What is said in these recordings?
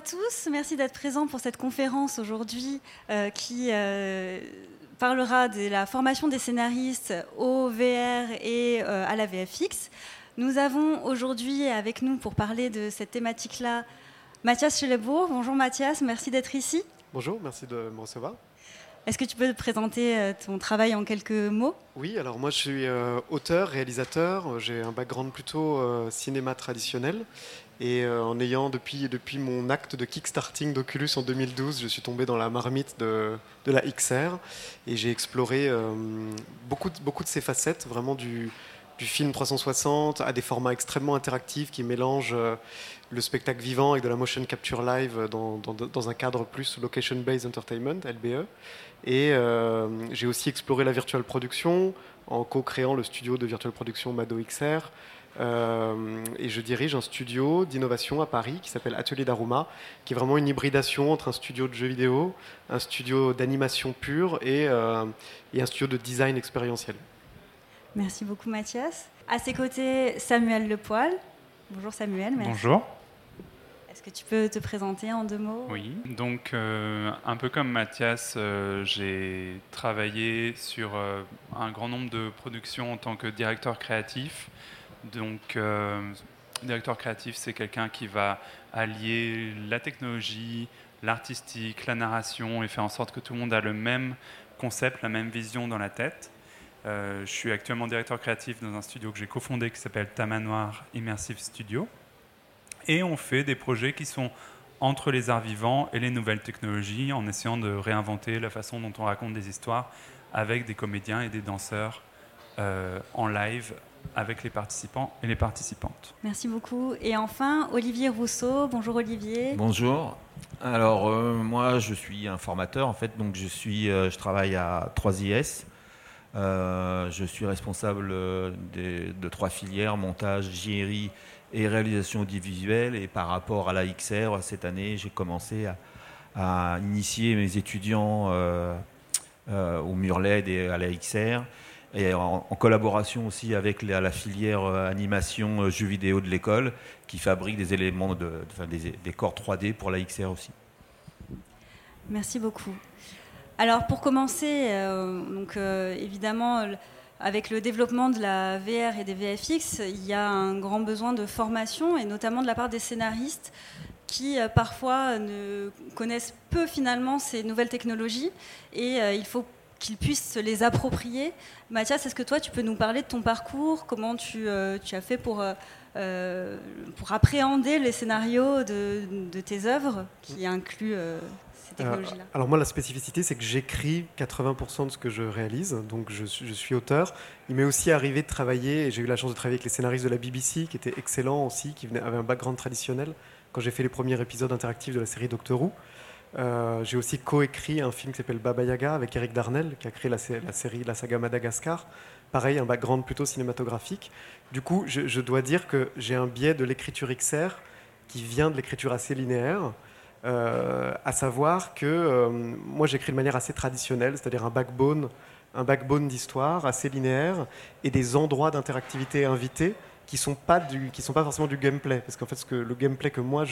à tous, merci d'être présents pour cette conférence aujourd'hui euh, qui euh, parlera de la formation des scénaristes au VR et euh, à la VFX. Nous avons aujourd'hui avec nous pour parler de cette thématique-là Mathias Schelebourg. Bonjour Mathias, merci d'être ici. Bonjour, merci de me recevoir. Est-ce que tu peux te présenter ton travail en quelques mots? Oui, alors moi je suis auteur, réalisateur, j'ai un background plutôt cinéma traditionnel et euh, en ayant, depuis, depuis mon acte de kickstarting d'Oculus en 2012, je suis tombé dans la marmite de, de la XR. Et j'ai exploré euh, beaucoup, beaucoup de ces facettes, vraiment du, film 360 à des formats extrêmement interactifs qui mélangent euh, le spectacle vivant avec de la motion capture live dans, dans, dans un cadre plus location-based entertainment, LBE. Et j'ai aussi exploré la virtual production en co-créant le studio de virtual production Mado XR. Euh, et je dirige un studio d'innovation à Paris qui s'appelle Atelier d'Aroma, qui est vraiment une hybridation entre un studio de jeux vidéo, un studio d'animation pure et, euh, et, un studio de design expérientiel. Merci beaucoup Mathias. À ses côtés, Samuel Lepoil. Bonjour Samuel. Merci. Bonjour. Est-ce que tu peux te présenter en deux mots? Oui, donc euh, un peu comme Mathias, j'ai travaillé sur un grand nombre de productions en tant que directeur créatif donc, euh, directeur créatif, c'est quelqu'un qui va allier la technologie, l'artistique, la narration et faire en sorte que tout le monde a le même concept, la même vision dans la tête. Euh, je suis actuellement directeur créatif dans un studio que j'ai cofondé qui s'appelle Tamanoir Immersive Studio. Et on fait des projets qui sont entre les arts vivants et les nouvelles technologies en essayant de réinventer la façon dont on raconte des histoires avec des comédiens et des danseurs euh, en live avec les participants et les participantes. Merci beaucoup. Et enfin, Olivier Rousseau. Bonjour Olivier. Bonjour. Alors euh, moi, je suis un formateur en fait, donc je suis, euh, je travaille à 3IS. Euh, je suis responsable de, trois filières montage, JRI et réalisation audiovisuelle. Et par rapport à la XR, cette année, j'ai commencé à, initier mes étudiants au mur LED et à la XR et en, collaboration aussi avec la, filière euh, animation euh, jeux vidéo de l'école qui fabrique des éléments, de, des, corps 3D pour la XR aussi. Merci beaucoup. Alors pour commencer, euh, donc, évidemment, avec le développement de la VR et des VFX, il y a un grand besoin de formation, et notamment de la part des scénaristes qui parfois ne connaissent peu finalement ces nouvelles technologies. Et il faut qu'ils puissent se les approprier. Mathias, est-ce que toi, tu peux nous parler de ton parcours? Comment tu, euh, tu as fait pour, euh, euh, pour appréhender les scénarios de, de tes œuvres qui incluent ces technologies-là? Alors moi, la spécificité, c'est que j'écris 80% de ce que je réalise, donc je, je suis auteur. Il m'est aussi arrivé de travailler, et j'ai eu la chance de travailler avec les scénaristes de la BBC, qui étaient excellents aussi, qui avaient un background traditionnel, quand j'ai fait les premiers épisodes interactifs de la série Doctor Who. Euh, j'ai aussi coécrit un film qui s'appelle Baba Yaga avec Eric Darnell, qui a créé la, série La saga Madagascar. Pareil, un background plutôt cinématographique. Du coup, je, dois dire que j'ai un biais de l'écriture XR qui vient de l'écriture assez linéaire. Euh, à savoir que euh, moi j'écris de manière assez traditionnelle, c'est-à-dire un backbone, un backbone d'histoire assez linéaire et des endroits d'interactivité invités qui sont pas du, qui sont pas forcément du gameplay, parce qu'en fait, ce que le gameplay que moi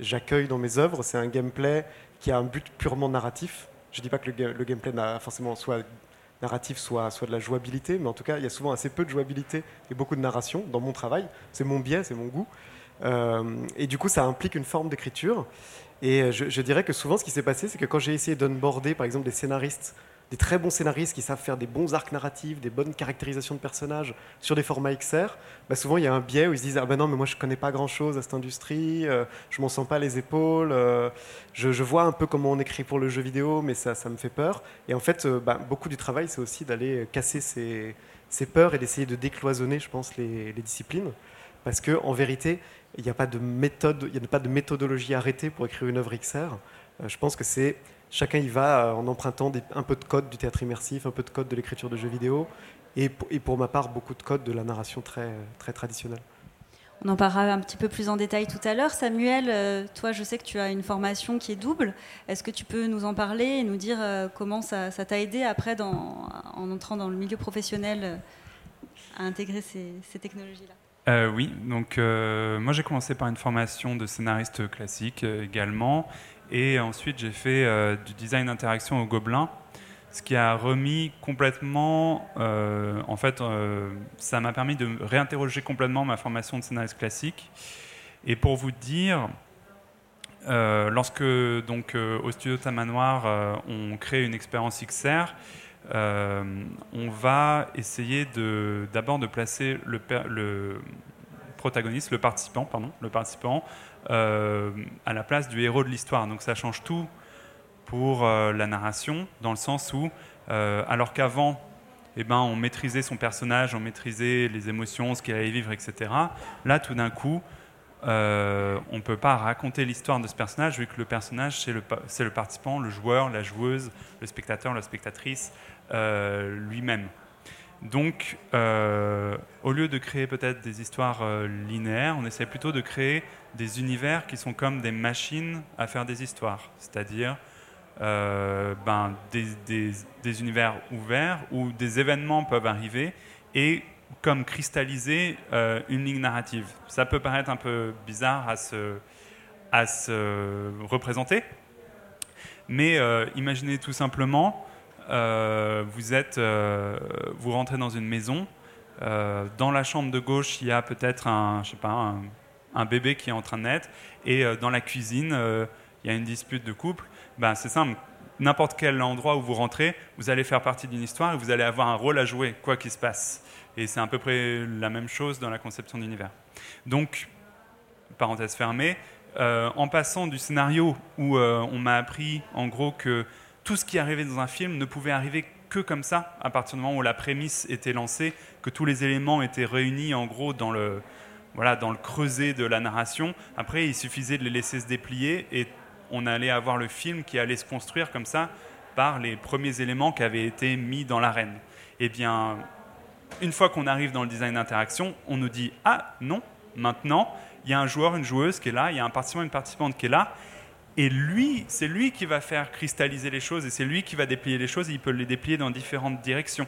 j'accueille dans mes œuvres, c'est un gameplay qui a un but purement narratif. Je dis pas que le, le gameplay n'a forcément soit narratif, soit, soit de la jouabilité, mais en tout cas, il y a souvent assez peu de jouabilité et beaucoup de narration dans mon travail. C'est mon biais, c'est mon goût. Euh, et du coup, ça implique une forme d'écriture. Et je, je, dirais que souvent, ce qui s'est passé, c'est que quand j'ai essayé d'unborder, par exemple, des scénaristes des très bons scénaristes qui savent faire des bons arcs narratifs, des bonnes caractérisations de personnages sur des formats XR, bah souvent il y a un biais où ils se disent ah ben non mais moi je connais pas grand chose à cette industrie, euh, je m'en sens pas les épaules, euh, je, vois un peu comment on écrit pour le jeu vidéo mais ça, ça me fait peur. Et en fait euh, bah, beaucoup du travail c'est aussi d'aller casser ces, ces, peurs et d'essayer de décloisonner je pense les, les disciplines parce que en vérité il n'y a pas de méthode, il n'y a pas de méthodologie arrêtée pour écrire une œuvre XR. je pense que c'est chacun y va euh, en empruntant un peu de code du théâtre immersif, un peu de code de l'écriture de jeux vidéo, et, pour ma part, beaucoup de code de la narration très, très traditionnelle. On en parlera un petit peu plus en détail tout à l'heure. Samuel, euh, toi, je sais que tu as une formation qui est double. Est-ce que tu peux nous en parler et nous dire euh, comment ça t'a aidé après, en entrant dans le milieu professionnel, à intégrer ces, technologies-là? Euh, oui, donc euh, moi j'ai commencé par une formation de scénariste classique euh, également, et ensuite j'ai fait du design d'interaction au Gobelin, ce qui a remis complètement, en fait, ça m'a permis de réinterroger complètement ma formation de scénariste classique. Et pour vous dire, lorsque donc au studio Tamanoir on crée une expérience XR, euh, on va essayer d'abord de, placer le, protagoniste, le participant, pardon, le participant euh, à la place du héros de l'histoire. Donc ça change tout pour euh, la narration, dans le sens où, alors qu'avant, eh ben, on maîtrisait son personnage, on maîtrisait les émotions, ce qu'il allait vivre, etc. Là, tout d'un coup, on ne peut pas raconter l'histoire de ce personnage vu que le personnage, c'est le, le, participant, le joueur, la joueuse, le spectateur, la spectatrice, euh, lui-même. Donc, euh, au lieu de créer peut-être des histoires euh, linéaires, on essaie plutôt de créer des univers qui sont comme des machines à faire des histoires, c'est-à-dire ben, des, univers ouverts où des événements peuvent arriver et comme cristalliser une ligne narrative. Ça peut paraître un peu bizarre à se, représenter, mais imaginez tout simplement euh, vous, êtes, euh, vous rentrez dans une maison. Euh, dans la chambre de gauche, il y a peut-être un, je sais pas, un, bébé qui est en train de naître. Et dans la cuisine, il y a une dispute de couple. Ben, c'est simple. N'importe quel endroit où vous rentrez, vous allez faire partie d'une histoire et vous allez avoir un rôle à jouer, quoi qu'il se passe. Et c'est à peu près la même chose dans la conception d'univers. Donc, parenthèse fermée, en passant du scénario où on m'a appris en gros que tout ce qui arrivait dans un film ne pouvait arriver que comme ça, à partir du moment où la prémisse était lancée, que tous les éléments étaient réunis en gros dans le, voilà, dans le creuset de la narration. Après, il suffisait de les laisser se déplier et on allait avoir le film qui allait se construire comme ça par les premiers éléments qui avaient été mis dans l'arène. Eh bien, une fois qu'on arrive dans le design d'interaction, on nous dit Ah non, maintenant, il y a un joueur, une joueuse qui est là, il y a un participant, une participante qui est là, et lui, c'est lui qui va faire cristalliser les choses et c'est lui qui va déplier les choses et il peut les déplier dans différentes directions.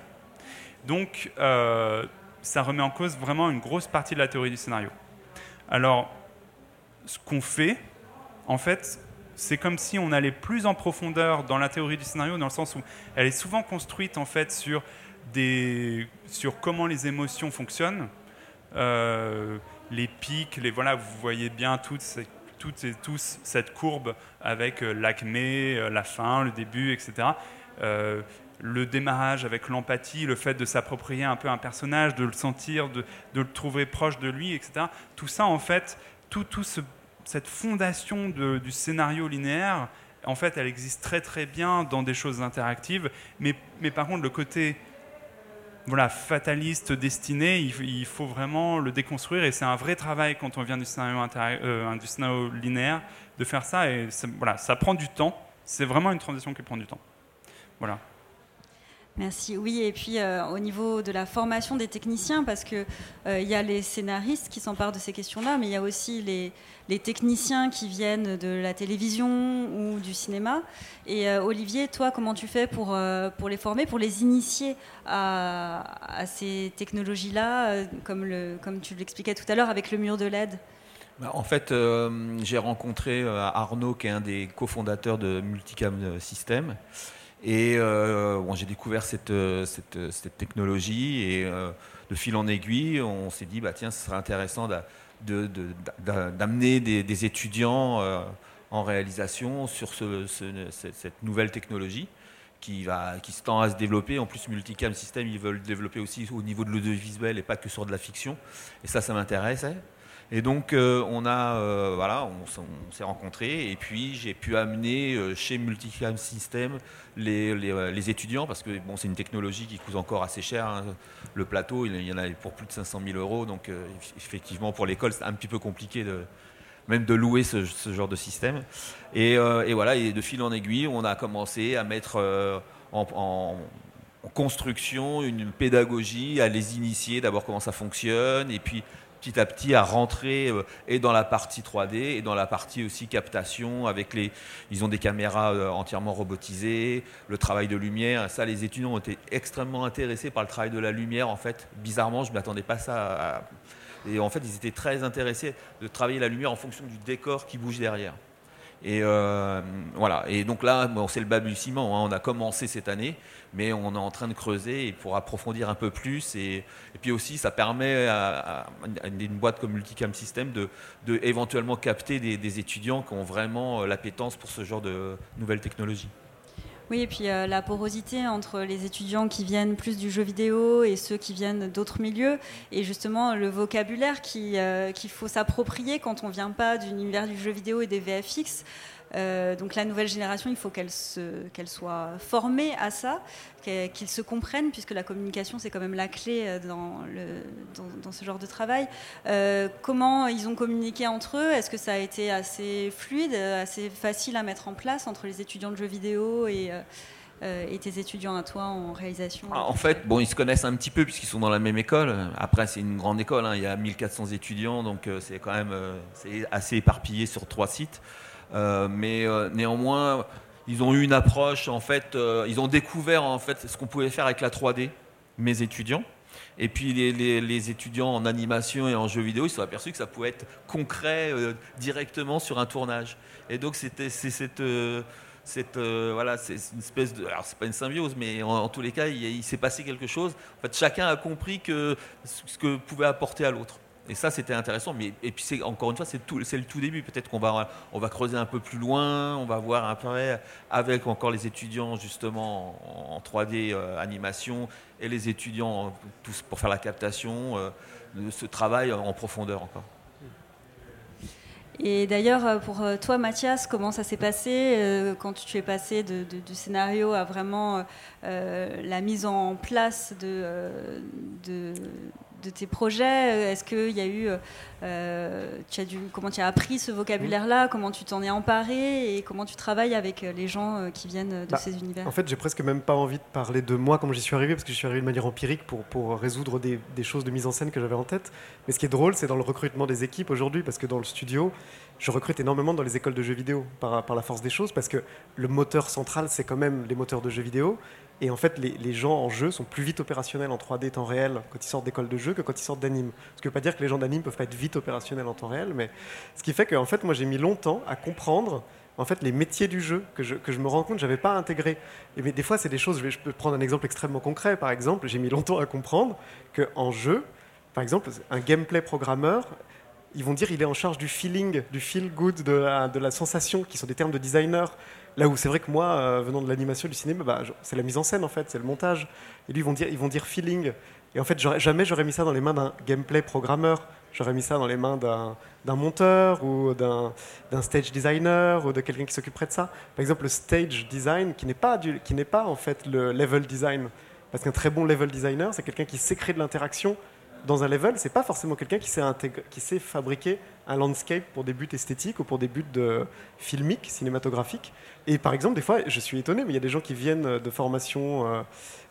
Donc, euh, ça remet en cause vraiment une grosse partie de la théorie du scénario. Alors, ce qu'on fait, en fait, c'est comme si on allait plus en profondeur dans la théorie du scénario, dans le sens où elle est souvent construite en fait sur, des, sur comment les émotions fonctionnent, euh, les pics, les voilà, vous voyez bien toutes ces toutes et tous cette courbe avec euh, l'acmé, euh, la fin, le début, etc. Euh, le démarrage avec l'empathie, le fait de s'approprier un peu un personnage, de le sentir, de, le trouver proche de lui, etc. Tout ça, en fait, tout, cette fondation du scénario linéaire, en fait, elle existe très très bien dans des choses interactives, mais, mais par contre, le côté voilà, fataliste, destiné, il, faut vraiment le déconstruire et c'est un vrai travail quand on vient du scénario, euh, du scénario linéaire de faire ça et voilà, ça prend du temps. C'est vraiment une transition qui prend du temps. Voilà. Merci. Oui, et puis euh, au niveau de la formation des techniciens, parce qu'il euh, il y a les scénaristes qui s'emparent de ces questions-là, mais il y a aussi les, techniciens qui viennent de la télévision ou du cinéma. Et euh, Olivier, toi, comment tu fais pour, les former, pour les initier à, ces technologies-là, comme, comme tu l'expliquais tout à l'heure avec le mur de LED? Bah, en fait, j'ai rencontré Arnaud, qui est un des cofondateurs de Multicam System. Et euh, bon, j'ai découvert cette, euh, euh, cette, technologie et de fil en aiguille, on s'est dit, bah, tiens, ce serait intéressant d'amener des, étudiants en réalisation sur ce, cette nouvelle technologie qui, va, qui se tend à se développer. En plus, Multicam System, ils veulent développer aussi au niveau de l'audiovisuel et pas que sur de la fiction. Et ça, ça m'intéresse. Et donc, euh, on euh, voilà, on, s'est rencontrés. Et puis, j'ai pu amener euh, chez Multicam System les, les, étudiants, parce que bon, c'est une technologie qui coûte encore assez cher. Hein. Le plateau, il y en a pour plus de 500 000 euros. Donc, effectivement, pour l'école, c'est un petit peu compliqué même de louer ce, genre de système. Et, voilà, et de fil en aiguille, on a commencé à mettre en, en, construction une pédagogie, à les initier d'abord comment ça fonctionne, et puis petit à petit à rentrer euh, et dans la partie 3D et dans la partie aussi captation avec les ils ont des caméras euh, entièrement robotisées, le travail de lumière, ça les étudiants ont été extrêmement intéressés par le travail de la lumière en fait. Bizarrement, je ne m'attendais pas ça Et en fait, ils étaient très intéressés de travailler la lumière en fonction du décor qui bouge derrière. Et euh. Et donc là, c'est le balbutiement. Hein. On a commencé cette année, mais on est en train de creuser pour approfondir un peu plus. Et, puis aussi, ça permet à, une boîte comme Multicam System de, éventuellement capter des, des, étudiants qui ont vraiment l'appétence pour ce genre de nouvelles technologies. Oui, et puis euh, la porosité entre les étudiants qui viennent plus du jeu vidéo et ceux qui viennent d'autres milieux, et justement le vocabulaire euh, qu'il faut s'approprier quand on ne vient pas d'univers du jeu vidéo et des VFX. Euh, donc la nouvelle génération, il faut qu'elle soit formée à ça, qu'ils se comprennent, puisque la communication, c'est quand même la clé euh, dans, ce genre de travail. Euh, comment ils ont communiqué entre eux? Est-ce que ça a été assez fluide, assez facile à mettre en place entre les étudiants de jeux vidéo et... tes étudiants à toi en réalisation? Ah, En fait, bon, ils se connaissent un petit peu puisqu'ils sont dans la même école. Après, c'est une grande école, hein. il y a 1400 étudiants, donc c'est quand même assez éparpillé sur trois sites. Euh, mais euh, néanmoins, ils ont eu une approche, en fait, euh, ils ont découvert en fait ce qu'on pouvait faire avec la 3D, mes étudiants. Et puis les, étudiants en animation et en jeux vidéo, ils se sont aperçus que ça pouvait être concret directement sur un tournage. Et donc c'était c'est cette voilà c'est une espèce de alors c'est pas une symbiose mais en, tous les cas il, il s'est passé quelque chose. En fait chacun a compris que ce que pouvait apporter à l'autre. Et ça, c'était intéressant. Mais, et puis, c'est, encore une fois, c'est, le tout début. Peut-être qu'on va, on va creuser un peu plus loin, on va voir un peu avec encore les étudiants, justement, en, 3D euh, animation, et les étudiants tous pour faire la captation, euh, ce travail en profondeur encore. Et d'ailleurs, euh, pour toi, Mathias, comment ça s'est passé quand tu es passé de, du scénario à vraiment la mise en place de, de de tes projets Est-ce qu'il y a eu, euh, tu as dû, comment tu as appris ce vocabulaire-là Comment tu t'en es emparé et comment tu travailles avec les gens euh, qui viennent de bah, ces univers? En fait, j'ai presque même pas envie de parler de moi comme j'y suis arrivé parce que je suis arrivé de manière empirique pour, pour résoudre des, des choses de mise en scène que j'avais en tête. Mais ce qui est drôle, c'est dans le recrutement des équipes aujourd'hui parce que dans le studio, je recrute énormément dans les écoles de jeux vidéo par, par la force des choses parce que le moteur central, c'est quand même les moteurs de jeux vidéo. Et en fait, les, gens en jeu sont plus vite opérationnels en 3D temps réel quand ils sortent d'école de jeu que quand ils sortent d'anime. Ce qui ne veut pas dire que les gens d'anime peuvent pas être vite opérationnels en temps réel, mais ce qui fait que fait, moi, j'ai mis longtemps à comprendre en fait les métiers du jeu que je, que je me rends compte j'avais pas intégré. Et mais des fois, c'est des choses. Je, vais, peux prendre un exemple extrêmement concret. Par exemple, j'ai mis longtemps à comprendre que en jeu, par exemple, un gameplay programmeur ils vont dire il est en charge du feeling, du feel good, de la, de la sensation, qui sont des termes de designer. Là où c'est vrai que moi, euh, venant de l'animation, du cinéma, bah, c'est la mise en scène en fait, c'est le montage. Et lui, ils vont dire, ils vont dire feeling. Et en fait, jamais j'aurais mis ça dans les mains d'un gameplay programmeur. J'aurais mis ça dans les mains d'un monteur ou d'un stage designer ou de quelqu'un qui s'occuperait de ça. Par exemple, le stage design, qui n'est pas, n'est pas en fait le level design. Parce qu'un très bon level designer, c'est quelqu'un qui sait créer de l'interaction dans un level, c'est pas forcément quelqu'un qui qui sait fabriquer un landscape pour des buts esthétiques ou pour des buts de filmiques, cinématographiques. Et par exemple, des fois, je suis étonné, mais il y a des gens qui viennent de formation euh,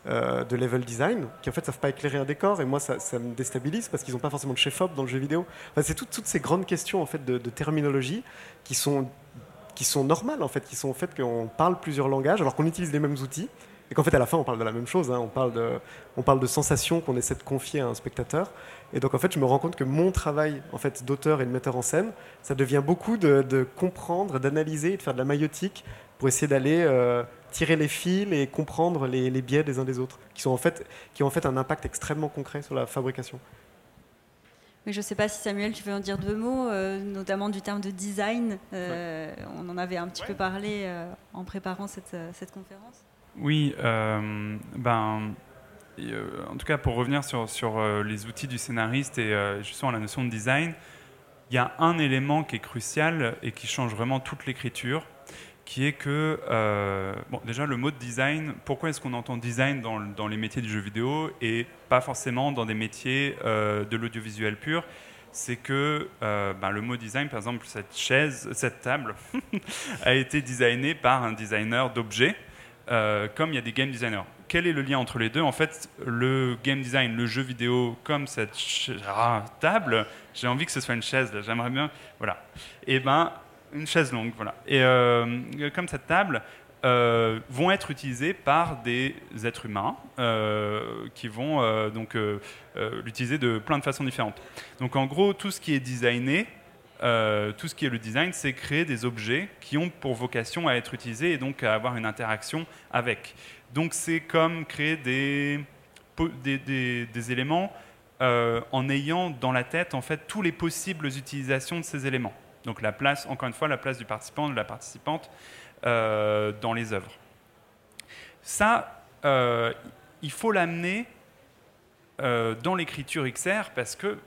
euh, de level design, qui en fait savent pas éclairer un décor, et moi ça, me déstabilise parce qu'ils n'ont pas forcément de chef-op dans le jeu vidéo. Enfin, c'est toutes ces grandes questions en fait de, terminologie qui sont qui sont normales en fait, qui sont en fait qu'on parle plusieurs langages alors qu'on utilise les mêmes outils et qu'en fait à la fin on parle de la même chose, hein. on, parle de, on parle de sensations qu'on essaie de confier à un spectateur. Et donc en fait je me rends compte que mon travail en fait, d'auteur et de metteur en scène, ça devient beaucoup de, comprendre, d'analyser, de faire de la maïotique pour essayer d'aller euh, tirer les fils et comprendre les, biais des uns des autres, qui, sont en fait, qui ont en fait un impact extrêmement concret sur la fabrication. Mais je ne sais pas si Samuel, tu veux en dire deux mots, euh, notamment du terme de design. Euh, on en avait un petit peu parlé en préparant cette, cette conférence. Oui, euh, ben, euh, en tout cas pour revenir sur, euh, les outils du scénariste et justement la notion de design, il y a un élément qui est crucial et qui change vraiment toute l'écriture, qui est que, bon, déjà le mot de design, pourquoi est-ce qu'on entend design dans, les métiers du jeu vidéo et pas forcément dans des métiers de l'audiovisuel pur? C'est que ben, le mot design, par exemple, cette chaise, cette table, a été designée par un designer d'objets. Euh, comme il y a des game designers. Quel est le lien entre les deux? En fait, le game design, le jeu vidéo, comme cette ah, table, j'ai envie que ce soit une chaise. J'aimerais bien, voilà. Et eh ben, une chaise longue, voilà. Et euh, comme cette table, euh, vont être utilisés par des êtres humains euh, qui vont donc l'utiliser de plein de façons différentes. Donc en gros, tout ce qui est designé, tout ce qui est le design, c'est créer des objets qui ont pour vocation à être utilisés et donc à avoir une interaction avec. Donc c'est comme créer des, éléments en ayant dans la tête en fait tous les possibles utilisations de ces éléments. Donc la place, encore une fois, la place du participant, de la participante, euh, dans les œuvres. Ça, euh, il faut l'amener euh, dans l'écriture XR parce que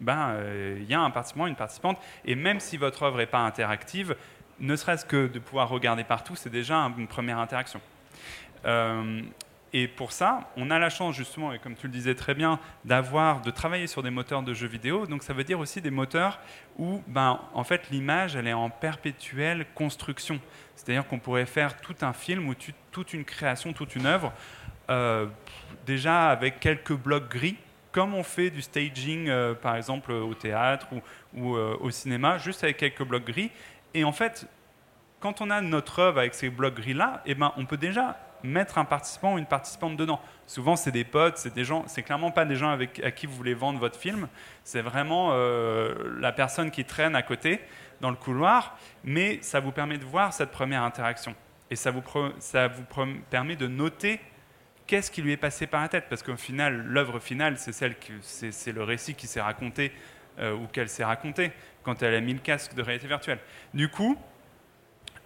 ben il y a un participant, une participante, et même si votre œuvre n'est pas interactive, ne serait-ce que de pouvoir regarder partout, c'est déjà une première interaction. Et pour ça, on a la chance justement, et comme tu le disais très bien, d'avoir, de travailler sur des moteurs de jeux vidéo. Donc ça veut dire aussi des moteurs où, ben, en fait, l'image, elle est en perpétuelle construction. C'est-à-dire qu'on pourrait faire tout un film ou toute une création, toute une œuvre, euh, déjà avec quelques blocs gris, comme on fait du staging, euh, par exemple, au théâtre ou, euh, au cinéma, juste avec quelques blocs gris. Et en fait, quand on a notre œuvre avec ces blocs gris-là, eh ben, on peut déjà mettre un participant ou une participante dedans. Souvent, c'est des potes, c'est des gens, c'est clairement pas des gens avec, à qui vous voulez vendre votre film. C'est vraiment euh, la personne qui traîne à côté dans le couloir, mais ça vous permet de voir cette première interaction. Et ça vous, permet de noter qu'est-ce qui lui est passé par la tête, parce qu'au final, l'œuvre finale, c'est le récit qui s'est raconté euh, ou qu'elle s'est raconté quand elle a mis le casque de réalité virtuelle. Du coup,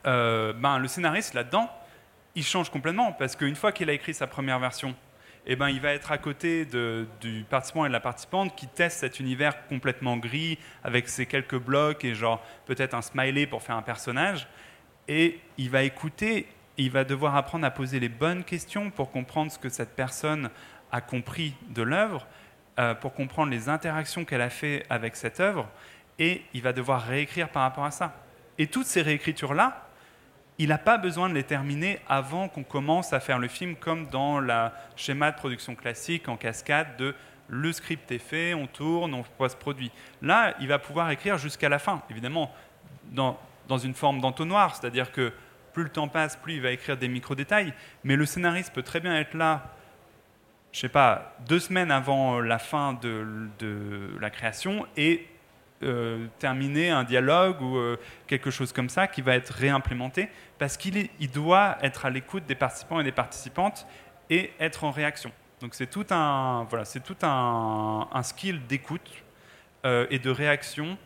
euh, ben, le scénariste là-dedans, il change complètement parce qu'une fois qu'il a écrit sa première version, eh ben, il va être à côté du participant et de la participante qui teste cet univers complètement gris avec ses quelques blocs et genre peut-être un smiley pour faire un personnage. Et il va écouter, il va devoir apprendre à poser les bonnes questions pour comprendre ce que cette personne a compris de l'œuvre, euh, pour comprendre les interactions qu'elle a fait avec cette œuvre, et il va devoir réécrire par rapport à ça. Et toutes ces réécritures-là, il n'a pas besoin de les terminer avant qu'on commence à faire le film, comme dans le schéma de production classique en cascade de le script est fait, on tourne, on post-produit. Là, il va pouvoir écrire jusqu'à la fin, évidemment, dans, dans une forme d'entonnoir, c'est-à-dire que plus le temps passe, plus il va écrire des micro-détails, mais le scénariste peut très bien être là, je sais pas, deux semaines avant la fin de, de la création et euh, terminer un dialogue ou euh, quelque chose comme ça qui va être réimplémenté parce qu'il il doit être à l'écoute des participants et des participantes et être en réaction. Donc c'est tout un, voilà, c'est tout un, un skill d'écoute euh, et de réaction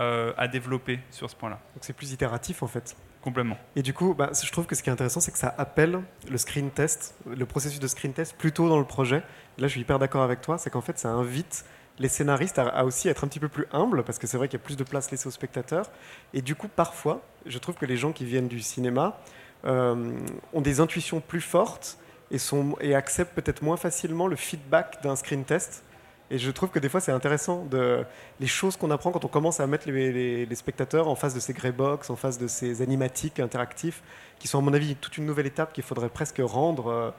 à développer sur ce point-là. Donc c'est plus itératif en fait. Complètement. Et du coup, bah, je trouve que ce qui est intéressant, c'est que ça appelle le screen test, le processus de screen test plutôt dans le projet. Là, je suis hyper d'accord avec toi, c'est qu'en fait, ça invite les scénaristes à, aussi être un petit peu plus humbles, parce que c'est vrai qu'il y a plus de place laissée aux spectateurs. Et du coup, parfois, je trouve que les gens qui viennent du cinéma euh, ont des intuitions plus fortes et, sont, et acceptent peut-être moins facilement le feedback d'un screen test. Et je trouve que des fois, c'est intéressant de, les choses qu'on apprend quand on commence à mettre les, spectateurs en face de ces grey box, en face de ces animatiques interactifs, qui sont, à mon avis, toute une nouvelle étape qu'il faudrait presque rendre, euh,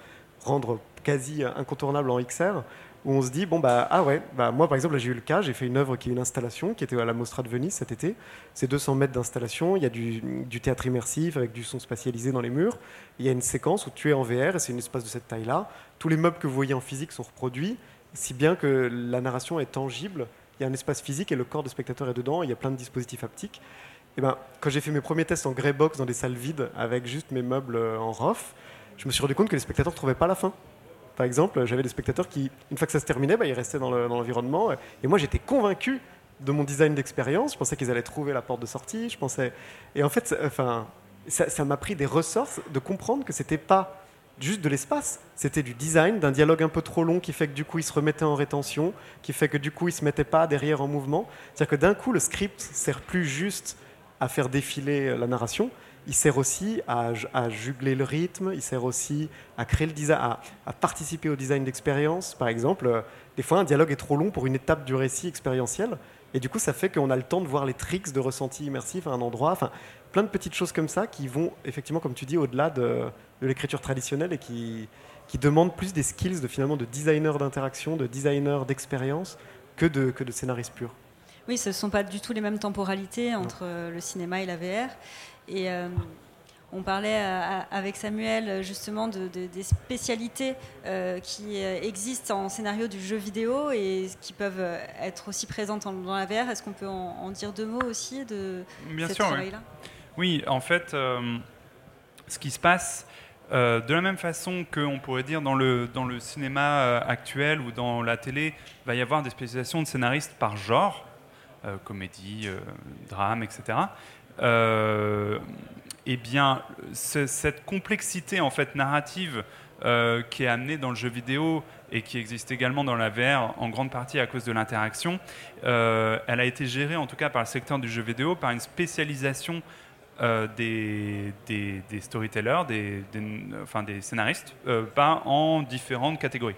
rendre quasi incontournable en XR où on se dit bon bah ah ouais bah moi par exemple j'ai eu le cas j'ai fait une œuvre qui est une installation qui était à la Mostra de Venise cet été. C'est 200 mètres d'installation il y a du, théâtre immersif avec du son spatialisé dans les murs. Il y a une séquence où tu es en VR et c'est une espace de cette taille là tous les meubles que vous voyez en physique sont reproduits si bien que la narration est tangible. Il y a un espace physique et le corps du spectateur est dedans il y a plein de dispositifs haptiques. Et ben quand j'ai fait mes premiers tests en grey box dans des salles vides avec juste mes meubles euh, en ROF je me suis rendu compte que les spectateurs ne trouvaient pas la fin par exemple, j'avais des spectateurs qui, une fois que ça se terminait, bah, ils restaient dans l'environnement. et moi, j'étais convaincu de mon design d'expérience. Je pensais qu'ils allaient trouver la porte de sortie. Je pensais... Et en fait, ça m'a pris des ressorts de comprendre que c'était pas juste de l'espace. C'était du design, d'un dialogue un peu trop long qui fait que du coup, ils se remettaient en rétention, qui fait que du coup, ils se mettaient pas derrière en mouvement. C'est-à-dire que d'un coup, le script sert plus juste à faire défiler la narration, il sert aussi à, jugler le rythme, il sert aussi à créer le design, à, participer au design d'expérience. Par exemple, euh, des fois, un dialogue est trop long pour une étape du récit expérientiel, et du coup, ça fait qu'on a le temps de voir les tricks de ressenti immersif à un endroit. Enfin, plein de petites choses comme ça qui vont effectivement, comme tu dis, au-delà de, l'écriture traditionnelle et qui, qui demandent plus des skills de finalement de designer d'interaction, de designer d'expérience que de, que de scénariste pur. Oui, ce ne sont pas du tout les mêmes temporalités entre le cinéma et la VR. Et euh, on parlait avec Samuel justement de, des spécialités qui existent en scénario du jeu vidéo et qui peuvent être aussi présentes dans la VR. Est-ce qu'on peut en, dire deux mots aussi de Bien sûr, travail-là oui. oui. en fait, ce qui se passe, euh, de la même façon qu'on pourrait dire dans le, dans le cinéma euh, actuel ou dans la télé, il va y avoir des spécialisations de scénaristes par genre, euh, comédie, drame, etc. eh bien, cette complexité en fait narrative qui est amenée dans le jeu vidéo et qui existe également dans la VR en grande partie à cause de l'interaction, elle a été gérée en tout cas par le secteur du jeu vidéo par une spécialisation euh, des, storytellers, des, scénaristes, euh, pas en différentes catégories.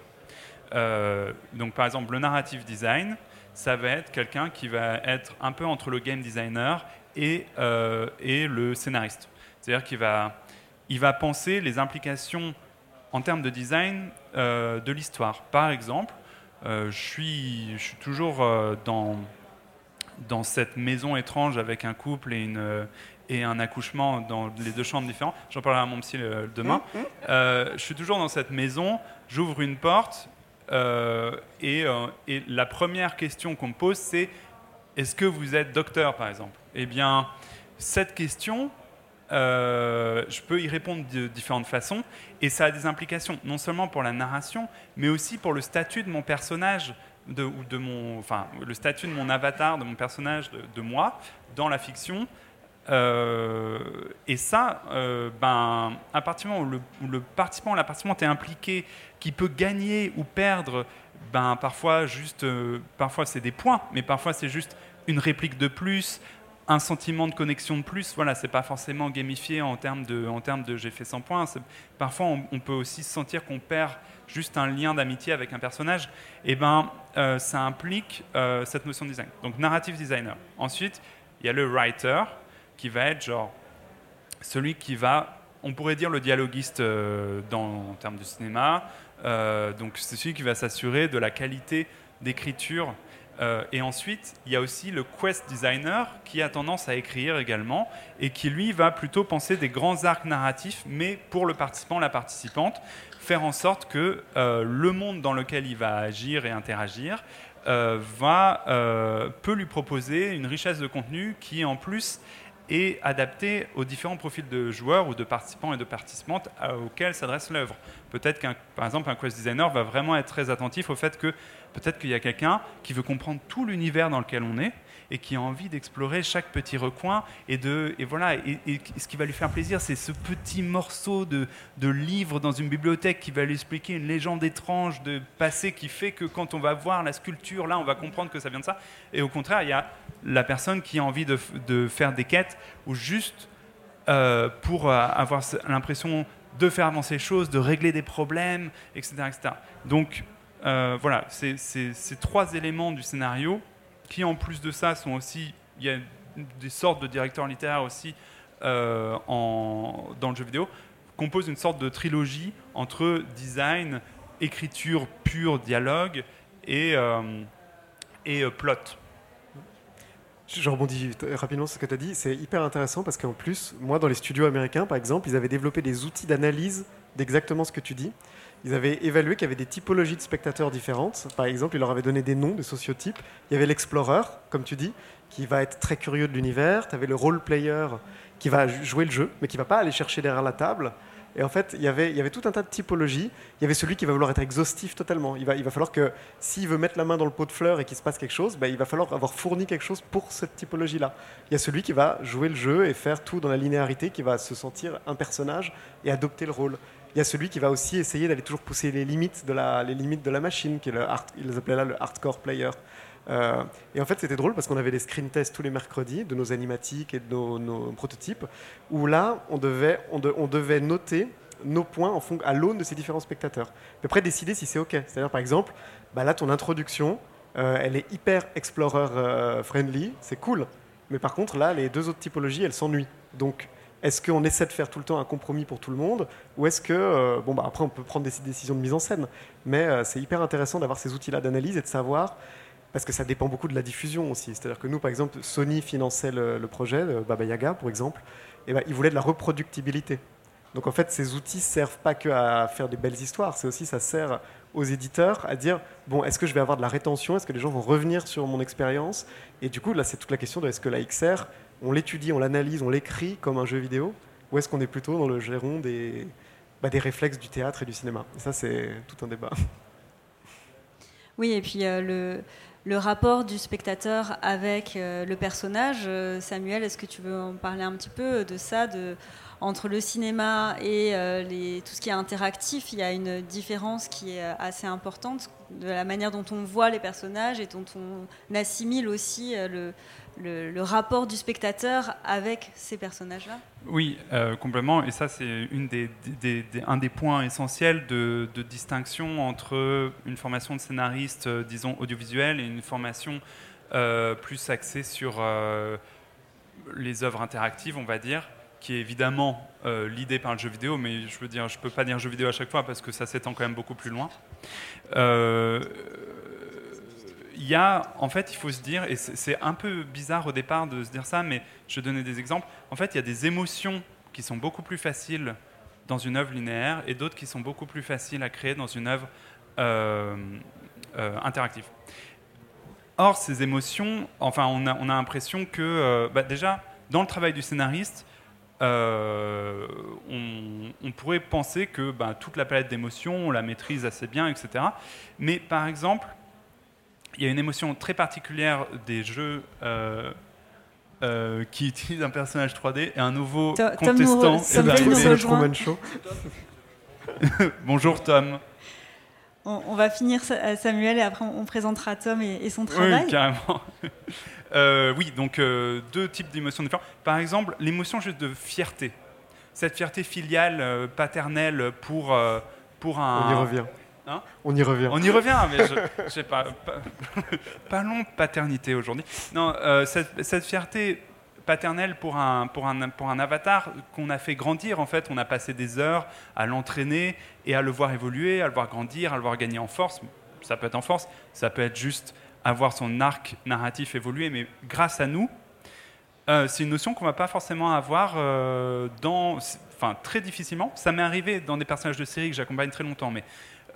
Euh, donc par exemple, le narrative design, ça va être quelqu'un qui va être un peu entre le game designer et le scénariste. C'est-à-dire qu'il va, il va penser les implications en termes de design de l'histoire. Par exemple, je, suis, je suis toujours dans, dans cette maison étrange avec un couple et une, et un accouchement dans les deux chambres différentes. J'en parlerai à mon psy euh, demain. Mmh. Euh, je suis toujours dans cette maison, j'ouvre une porte euh, et, et, la première question qu'on me pose, c'est est-ce que vous êtes docteur, par exemple? Eh bien, cette question, je peux y répondre de différentes façons et ça a des implications non seulement pour la narration, mais aussi pour le statut de mon personnage. De, ou de mon, enfin, le statut de mon avatar, de mon personnage, de, moi, dans la fiction, euh, et ça, euh, ben, à partir du moment où le, participant ou la participante est impliqué, qui peut gagner ou perdre, ben, parfois, juste, euh, parfois c'est des points, mais parfois c'est juste une réplique de plus, un sentiment de connexion de plus. Voilà, c'est pas forcément gamifié en termes de, en termes de j'ai fait 100 points. Parfois, on, peut aussi sentir qu'on perd juste un lien d'amitié avec un personnage. Et ben, ça implique cette notion de design. Donc, narrative designer. Ensuite, il y a le writer qui va être genre celui qui va, on pourrait dire le dialoguiste euh, dans, en termes de cinéma, euh, donc c'est celui qui va s'assurer de la qualité d'écriture. Euh, et ensuite, il y a aussi le quest designer qui a tendance à écrire également et qui lui va plutôt penser des grands arcs narratifs, mais pour le participant, la participante, faire en sorte que le monde dans lequel il va agir et interagir va, peut lui proposer une richesse de contenu qui en plus et adapté aux différents profils de joueurs ou de participants et de participantes auxquels s'adresse l'œuvre. Peut-être qu'un, par exemple, un quest designer va vraiment être très attentif au fait que peut-être qu'il y a quelqu'un qui veut comprendre tout l'univers dans lequel on est et qui a envie d'explorer chaque petit recoin et de et voilà et, ce qui va lui faire plaisir c'est ce petit morceau de, de, livre dans une bibliothèque qui va lui expliquer une légende étrange de passé qui fait que quand on va voir la sculpture là on va comprendre que ça vient de ça et au contraire il y a la personne qui a envie de, de faire des quêtes ou juste euh, pour euh, avoir l'impression de faire avancer les choses, de régler des problèmes, etc. etc. Donc euh, voilà, ces trois éléments du scénario qui en plus de ça sont aussi, il y a des sortes de directeurs littéraires aussi euh, en, dans le jeu vidéo, composent une sorte de trilogie entre design, écriture pure, dialogue et, euh, et plot. Je rebondis rapidement sur ce que tu as dit. C'est hyper intéressant parce qu'en plus, moi, dans les studios américains, par exemple, ils avaient développé des outils d'analyse d'exactement ce que tu dis. Ils avaient évalué qu'il y avait des typologies de spectateurs différentes. Par exemple, ils leur avaient donné des noms, des sociotypes. Il y avait l'explorer, comme tu dis, qui va être très curieux de l'univers. Tu avais le role player qui va jouer le jeu, mais qui va pas aller chercher derrière la table. Et en fait, il y, avait, tout un tas de typologies. Il y avait celui qui va vouloir être exhaustif totalement. Il va, il va falloir que s'il veut mettre la main dans le pot de fleurs et qu'il se passe quelque chose, ben, il va falloir avoir fourni quelque chose pour cette typologie-là. Il y a celui qui va jouer le jeu et faire tout dans la linéarité, qui va se sentir un personnage et adopter le rôle il y a celui qui va aussi essayer d'aller toujours pousser les limites de la, les limites de la machine, qui est le appelaient là le hardcore player. Euh, et en fait, c'était drôle parce qu'on avait des screen tests tous les mercredis de nos animatiques et de nos, prototypes, où là, on devait, on devait noter nos points en fond, à l'aune de ces différents spectateurs. Puis après, décider si c'est OK. C'est-à-dire, par exemple, bah là, ton introduction, euh, elle est hyper explorer euh, friendly, c'est cool. Mais par contre, là, les deux autres typologies, elles s'ennuient. Donc, est-ce qu'on essaie de faire tout le temps un compromis pour tout le monde Ou est-ce que, euh, bon, bah, après, on peut prendre des décisions de mise en scène, mais euh, c'est hyper intéressant d'avoir ces outils-là d'analyse et de savoir parce que ça dépend beaucoup de la diffusion aussi. C'est-à-dire que nous, par exemple, Sony finançait le, projet, Baba Yaga, par exemple, et ben, ils voulaient de la reproductibilité. Donc en fait, ces outils servent pas que à faire des belles histoires, c'est aussi ça sert aux éditeurs à dire bon, est-ce que je vais avoir de la rétention? Est-ce que les gens vont revenir sur mon expérience? Et du coup, là, c'est toute la question de est-ce que la XR, on l'étudie, on l'analyse, on l'écrit comme un jeu vidéo Ou est-ce qu'on est plutôt dans le géron des, bah, des réflexes du théâtre et du cinéma? Ça, c'est tout un débat. Oui, et puis euh, le, rapport du spectateur avec euh, le personnage, euh, Samuel, est-ce que tu veux en parler un petit peu de ça entre le cinéma et euh, tout ce qui est interactif, il y a une différence qui est euh, assez importante de la manière dont on voit les personnages et dont on assimile aussi euh, le, rapport du spectateur avec ces personnages-là Oui, complètement. Et ça, c'est un des points essentiels de, de, distinction entre une formation de scénariste, disons, audiovisuelle et une formation plus axée sur les œuvres interactives, on va dire qui est évidemment euh, l'idée par le jeu vidéo, mais je veux dire, je peux pas dire jeu vidéo à chaque fois parce que ça s'étend quand même beaucoup plus loin. Euh, il y a, en fait, il faut se dire, et c'est un peu bizarre au départ de se dire ça, mais je vais donner des exemples. En fait, il y a des émotions qui sont beaucoup plus faciles dans une œuvre linéaire et d'autres qui sont beaucoup plus faciles à créer dans une œuvre euh, interactive. Or, ces émotions, enfin, on a, on l'impression que, bah, déjà, dans le travail du scénariste, euh, on, pourrait penser que ben, toute la palette d'émotions, on la maîtrise assez bien, etc. Mais par exemple, il y a une émotion très particulière des jeux euh, euh, qui utilisent un personnage 3D et un nouveau contestant. Bonjour Tom. On, va finir Samuel et après on présentera Tom et, et son travail. Oui, carrément. Euh, oui, donc euh, deux types d'émotions différentes. Par exemple, l'émotion juste de fierté. Cette fierté filiale, euh, paternelle pour, pour un. On y revient. Hein on y revient. On y revient, mais je, sais pas. parlons paternité aujourd'hui. Non, cette, cette, fierté paternelle pour un, pour un, pour un avatar qu'on a fait grandir. En fait, on a passé des heures à l'entraîner et à le voir évoluer, à le voir grandir, à le voir gagner en force. Ça peut être en force, ça peut être juste avoir son arc narratif évoluer, mais grâce à nous, euh, c'est une notion qu'on va pas forcément avoir euh, dans, enfin très difficilement. Ça m'est arrivé dans des personnages de série que j'accompagne très longtemps, mais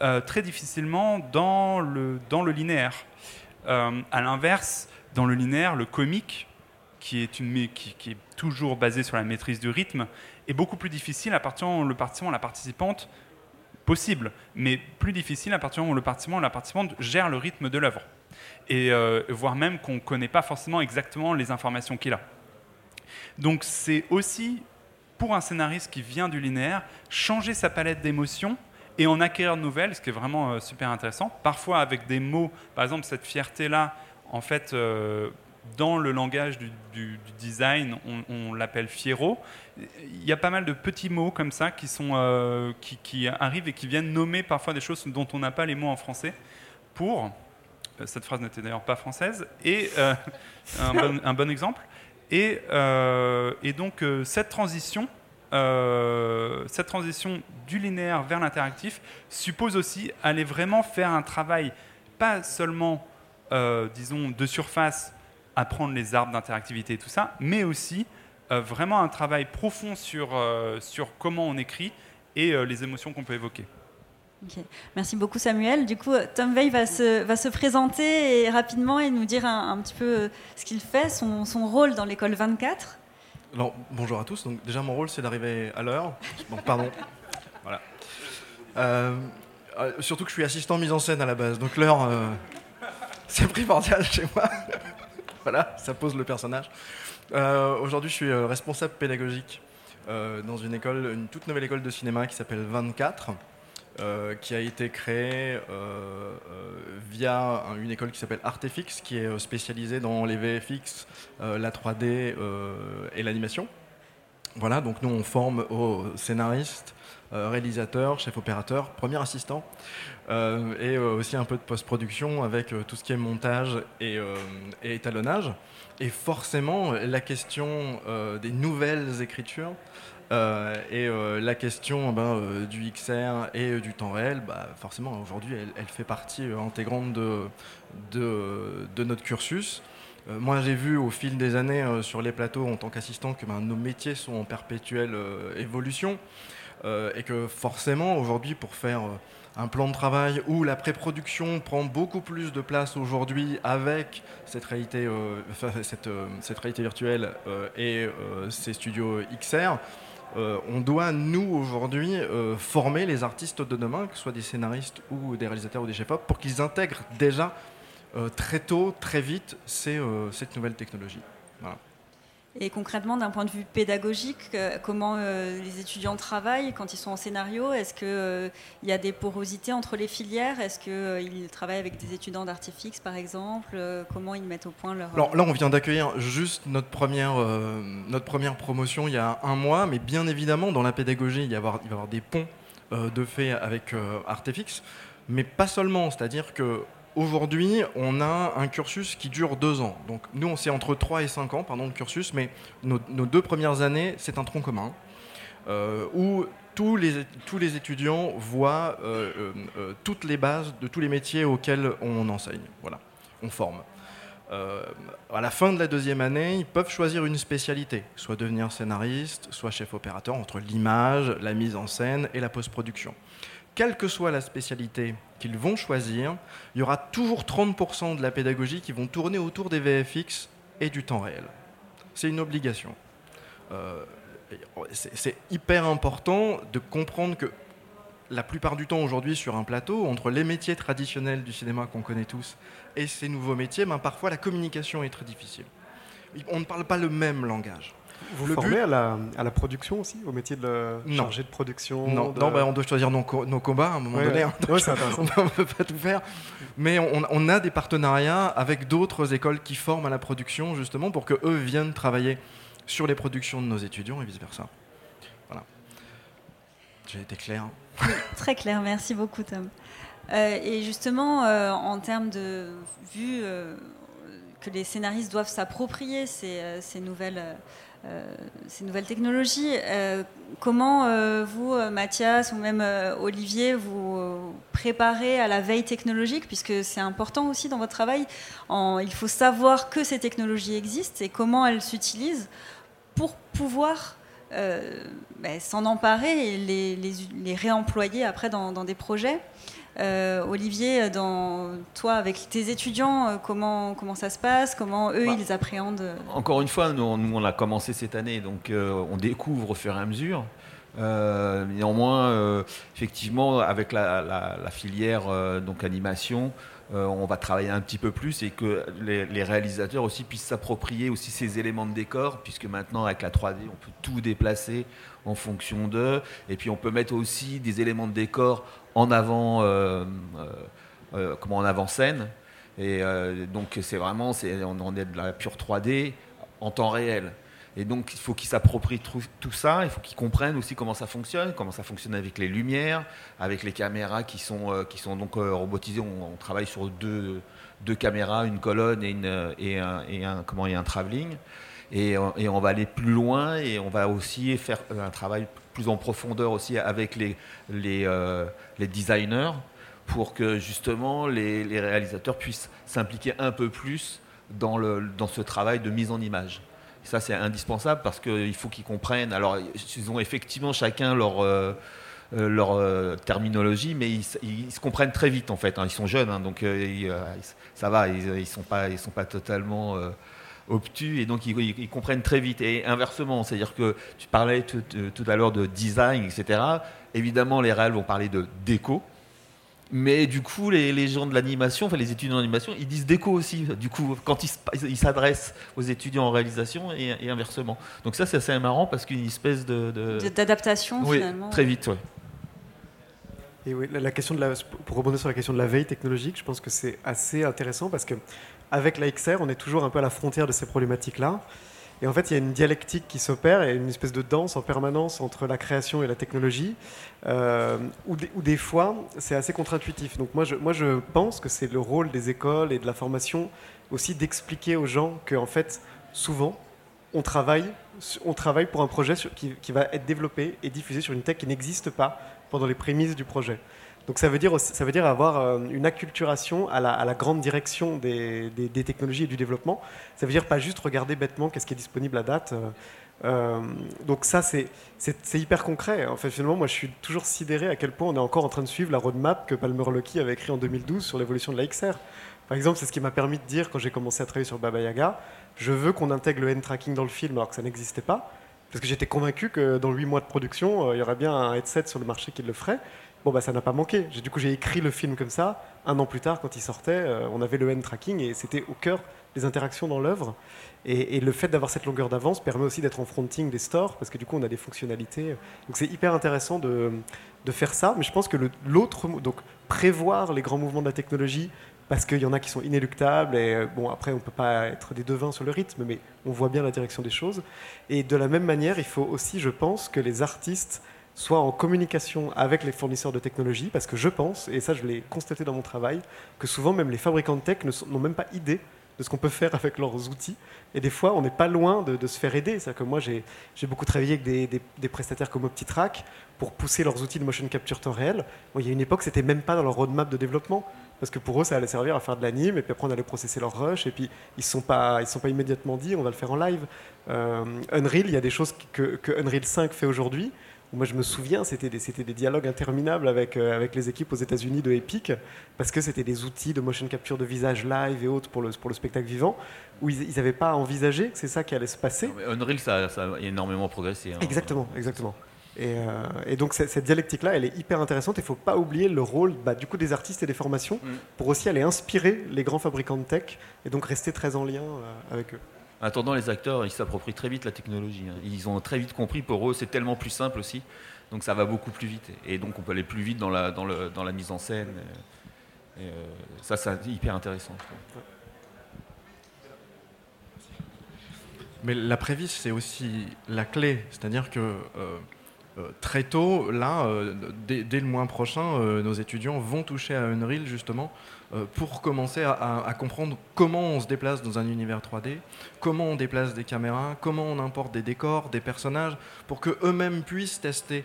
euh, très difficilement dans le dans le linéaire. à l'inverse, dans le linéaire, le comique, qui est toujours basé sur la maîtrise du rythme, est beaucoup plus difficile à partir où le participant, la participante possible, mais plus difficile à partir où le participant, la participante gère le rythme de l'œuvre et euh, voire même qu'on ne connaît pas forcément exactement les informations qu'il a. Donc c'est aussi, pour un scénariste qui vient du linéaire, changer sa palette d'émotions et en acquérir de nouvelles, ce qui est vraiment euh, super intéressant. Parfois avec des mots, par exemple cette fierté-là, en fait, euh, dans le langage du, design, on, l'appelle fiero. Il y a pas mal de petits mots comme ça qui, sont, qui, qui arrivent et qui viennent nommer parfois des choses dont on n'a pas les mots en français pour euh, cette phrase n'était d'ailleurs pas française, et euh, un, bon, exemple. Et, euh, et donc cette transition, cette transition du linéaire vers l'interactif suppose aussi aller vraiment faire un travail, pas seulement, disons, de surface, apprendre les arbres d'interactivité et tout ça, mais aussi vraiment un travail profond sur, sur comment on écrit et les émotions qu'on peut évoquer. Merci beaucoup Samuel. Du coup, Tom Veil va se, va se présenter et, rapidement et nous dire un, petit peu euh, ce qu'il fait, son, son, rôle dans l'école 24. Alors, bonjour à tous. Donc, déjà, mon rôle, c'est d'arriver à l'heure. Bon, pardon. Voilà. Euh, euh, surtout que je suis assistant mise en scène à la base. Donc, l'heure, c'est primordial chez moi. Voilà, ça pose le personnage. Aujourd'hui, je suis responsable pédagogique dans une école, une toute nouvelle école de cinéma qui s'appelle 24. Euh, qui a été créé euh, euh, via une école qui s'appelle Artefix, qui est spécialisée dans les VFX, la 3D et l'animation. Voilà, donc nous on forme aux scénaristes, réalisateurs, chefs opérateurs, premiers assistants, et aussi un peu de post-production avec tout ce qui est montage et, étalonnage. Et forcément, la question des nouvelles écritures et la question ben, du XR et du temps réel, bah, forcément, aujourd'hui, elle, fait partie intégrante de, de, de, notre cursus. moi, j'ai vu au fil des années sur les plateaux en tant qu'assistant que ben, nos métiers sont en perpétuelle évolution et que forcément, aujourd'hui, pour faire un plan de travail où la pré-production prend beaucoup plus de place aujourd'hui avec cette réalité, euh, euh, virtuelle euh, et ces studios XR. on doit, nous, aujourd'hui, former les artistes de demain, que ce soit des scénaristes ou des réalisateurs ou des chefs-op, pour qu'ils intègrent déjà très tôt, très vite, cette nouvelle technologie. Voilà. Et concrètement, d'un point de vue pédagogique, euh, comment euh, les étudiants travaillent quand ils sont en scénario? Est-ce qu'il euh, y a des porosités entre les filières? Est-ce qu'ils travaillent avec des étudiants d'artifix, par exemple? Comment ils mettent au point leur... Alors là, on vient d'accueillir juste notre première, promotion il y a un mois, mais bien évidemment, dans la pédagogie, il, y avoir, va y avoir des ponts de fait avec Artifix, mais pas seulement, c'est-à-dire que Aujourd'hui, on a un cursus qui dure deux ans. Donc nous, on c'est entre 3 et 5 ans, pardon, le cursus, mais nos, deux premières années, c'est un tronc commun, euh, où tous les, tous les étudiants voient euh, euh, toutes les bases de tous les métiers auxquels on enseigne. Voilà, on forme. à la fin de la deuxième année, ils peuvent choisir une spécialité, soit devenir scénariste, soit chef opérateur, entre l'image, la mise en scène et la post-production quelle que soit la spécialité qu'ils vont choisir, il y aura toujours 30% de la pédagogie qui vont tourner autour des VFX et du temps réel. C'est une obligation. Euh, c'est hyper important de comprendre que la plupart du temps aujourd'hui sur un plateau, entre les métiers traditionnels du cinéma qu'on connaît tous et ces nouveaux métiers, ben, parfois la communication est très difficile. On ne parle pas le même langage. Vous le formez à, la, à, la, production aussi, au métier de chargé de production Non, non bah, on doit choisir nos, nos, combats à un moment donné. Hein. on ne peut pas tout faire. Mais on, on a des partenariats avec d'autres écoles qui forment à la production, justement, pour qu'eux viennent travailler sur les productions de nos étudiants et vice-versa. Voilà. J'ai été clair Très clair, merci beaucoup Tom. Euh, et justement, euh, en termes de vue euh, que les scénaristes doivent s'approprier ces, ces nouvelles euh, ces nouvelles technologies. Euh, comment euh, vous, Mathias, ou même Olivier, vous préparez à la veille technologique, puisque c'est important aussi dans votre travail. il faut savoir que ces technologies existent et comment elles s'utilisent pour pouvoir ben, s'en emparer et les, réemployer après dans des projets. Euh, Olivier, dans, toi, avec tes étudiants, euh, comment, comment ça se passe? Comment eux, bah, ils appréhendent euh? Encore une fois, nous, on a commencé cette année, donc on découvre au fur et à mesure. Néanmoins, effectivement, avec la, filière donc animation, on va travailler un petit peu plus et que les, réalisateurs aussi puissent s'approprier aussi ces éléments de décor, puisque maintenant avec la 3D, on peut tout déplacer en fonction d'eux, et puis on peut mettre aussi des éléments de décor en avant, euh, euh, euh, comment en avant scène. Et donc c'est vraiment, on est de la pure 3D en temps réel. Et donc, il faut qu'ils s'approprient tout, ça. Il faut qu'ils comprennent aussi comment ça fonctionne, comment ça fonctionne avec les lumières, avec les caméras qui sont, qui sont donc robotisées. On, travaille sur deux, deux, caméras, une colonne et, une, et, un, et comment, et un travelling. Et, et, on va aller plus loin et on va aussi faire un travail plus en profondeur aussi avec les, les, euh, les designers pour que justement les, les réalisateurs puissent s'impliquer un peu plus dans, le, dans ce travail de mise en image. Ça, c'est indispensable parce qu'il faut qu'ils comprennent. Alors, ils ont effectivement chacun leur, euh, euh, leur terminologie, mais ils, se comprennent très vite en fait. Hein. Ils sont jeunes, hein, donc ça va, ils ne sont, pas, sont pas totalement obtus et donc ils, comprennent très vite. Et inversement, c'est-à-dire que tu parlais tout, à l'heure de design, etc. Évidemment, les réels vont parler de déco. Mais du coup, les, gens de l'animation, enfin les étudiants d'animation, ils disent déco aussi. Du coup, quand ils s'adressent aux étudiants en réalisation et, inversement. Donc ça, c'est assez marrant parce qu'une espèce de d'adaptation finalement. Très vite, ouais. Et oui, la question de la, pour rebondir sur la question de la veille technologique, je pense que c'est assez intéressant parce que avec la XR, on est toujours un peu à la frontière de ces problématiques-là. Et en fait, il y a une dialectique qui s'opère et une espèce de danse en permanence entre la création et la technologie, euh, où, des, fois, c'est assez contre-intuitif. Donc moi je, moi, je pense que c'est le rôle des écoles et de la formation aussi d'expliquer aux gens que, en fait, souvent, on travaille, on travaille pour un projet qui, qui, va être développé et diffusé sur une tech qui n'existe pas pendant les prémices du projet. Donc ça veut dire, avoir euh, une acculturation à la, grande direction des, technologies et du développement. Ça veut dire pas juste regarder bêtement qu'est-ce qui est disponible à date. Euh, euh, donc ça, c'est hyper concret. En fait, finalement, moi, je suis toujours sidéré à quel point on est encore en train de suivre la roadmap que Palmer Luckey avait écrit en 2012 sur l'évolution de la XR. Par exemple, c'est ce qui m'a permis de dire quand j'ai commencé à travailler sur Baba Yaga, je veux qu'on intègre le hand-tracking dans le film alors que ça n'existait pas. Parce que j'étais convaincu que dans 8 mois de production, il y aurait bien un headset sur le marché qui le ferait. Bon, bah, ça n'a pas manqué. Du coup, j'ai écrit le film comme ça. Un an plus tard, quand il sortait, euh, on avait le hand-tracking et c'était au cœur des interactions dans l'œuvre. Et, le fait d'avoir cette longueur d'avance permet aussi d'être en fronting des stores parce que du coup, on a des fonctionnalités. Donc, c'est hyper intéressant de, de, faire ça. Mais je pense que l'autre, donc prévoir les grands mouvements de la technologie, parce qu'il y en a qui sont inéluctables. Et euh, bon, après, on ne peut pas être des devins sur le rythme, mais on voit bien la direction des choses. Et de la même manière, il faut aussi, je pense, que les artistes soit en communication avec les fournisseurs de technologie, parce que je pense, et ça je l'ai constaté dans mon travail, que souvent même les fabricants de tech n'ont même pas idée de ce qu'on peut faire avec leurs outils. Et des fois, on n'est pas loin de, se faire aider. C'est-à-dire que moi, j'ai beaucoup travaillé avec des, prestataires comme OptiTrack pour pousser leurs outils de motion capture temps réel. il y a une époque, c'était même pas dans leur roadmap de développement. Parce que pour eux, ça allait servir à faire de l'anime, et puis après, on allait processer leur rush, et puis ils ne sont, pas, ils sont pas immédiatement dit, on va le faire en live. Euh, Unreal, il y a des choses que, que Unreal 5 fait aujourd'hui, moi, je me souviens, c'était des, des, dialogues interminables avec, euh, avec les équipes aux États-Unis de Epic, parce que c'était des outils de motion capture de visage live et autres pour le, pour le spectacle vivant, où ils n'avaient pas envisagé que c'est ça qui allait se passer. Unreal, ça, ça, a énormément progressé. Hein. Exactement, exactement. Et, euh, et, donc cette, dialectique-là, elle est hyper intéressante. Il ne faut pas oublier le rôle bah, du coup des artistes et des formations mm. pour aussi aller inspirer les grands fabricants de tech et donc rester très en lien euh, avec eux. En attendant, les acteurs, ils s'approprient très vite la technologie. Hein. Ils ont très vite compris, pour eux, c'est tellement plus simple aussi. Donc ça va beaucoup plus vite. Et donc on peut aller plus vite dans la, mise en scène. Et, euh, ça, c'est hyper intéressant. Mais la prévise, c'est aussi la clé. C'est-à-dire que euh, euh, très tôt, là, dès, dès, le mois prochain, nos étudiants vont toucher à Unreal justement euh, pour commencer à, comprendre comment on se déplace dans un univers 3D, comment on déplace des caméras, comment on importe des décors, des personnages, pour qu'eux-mêmes puissent tester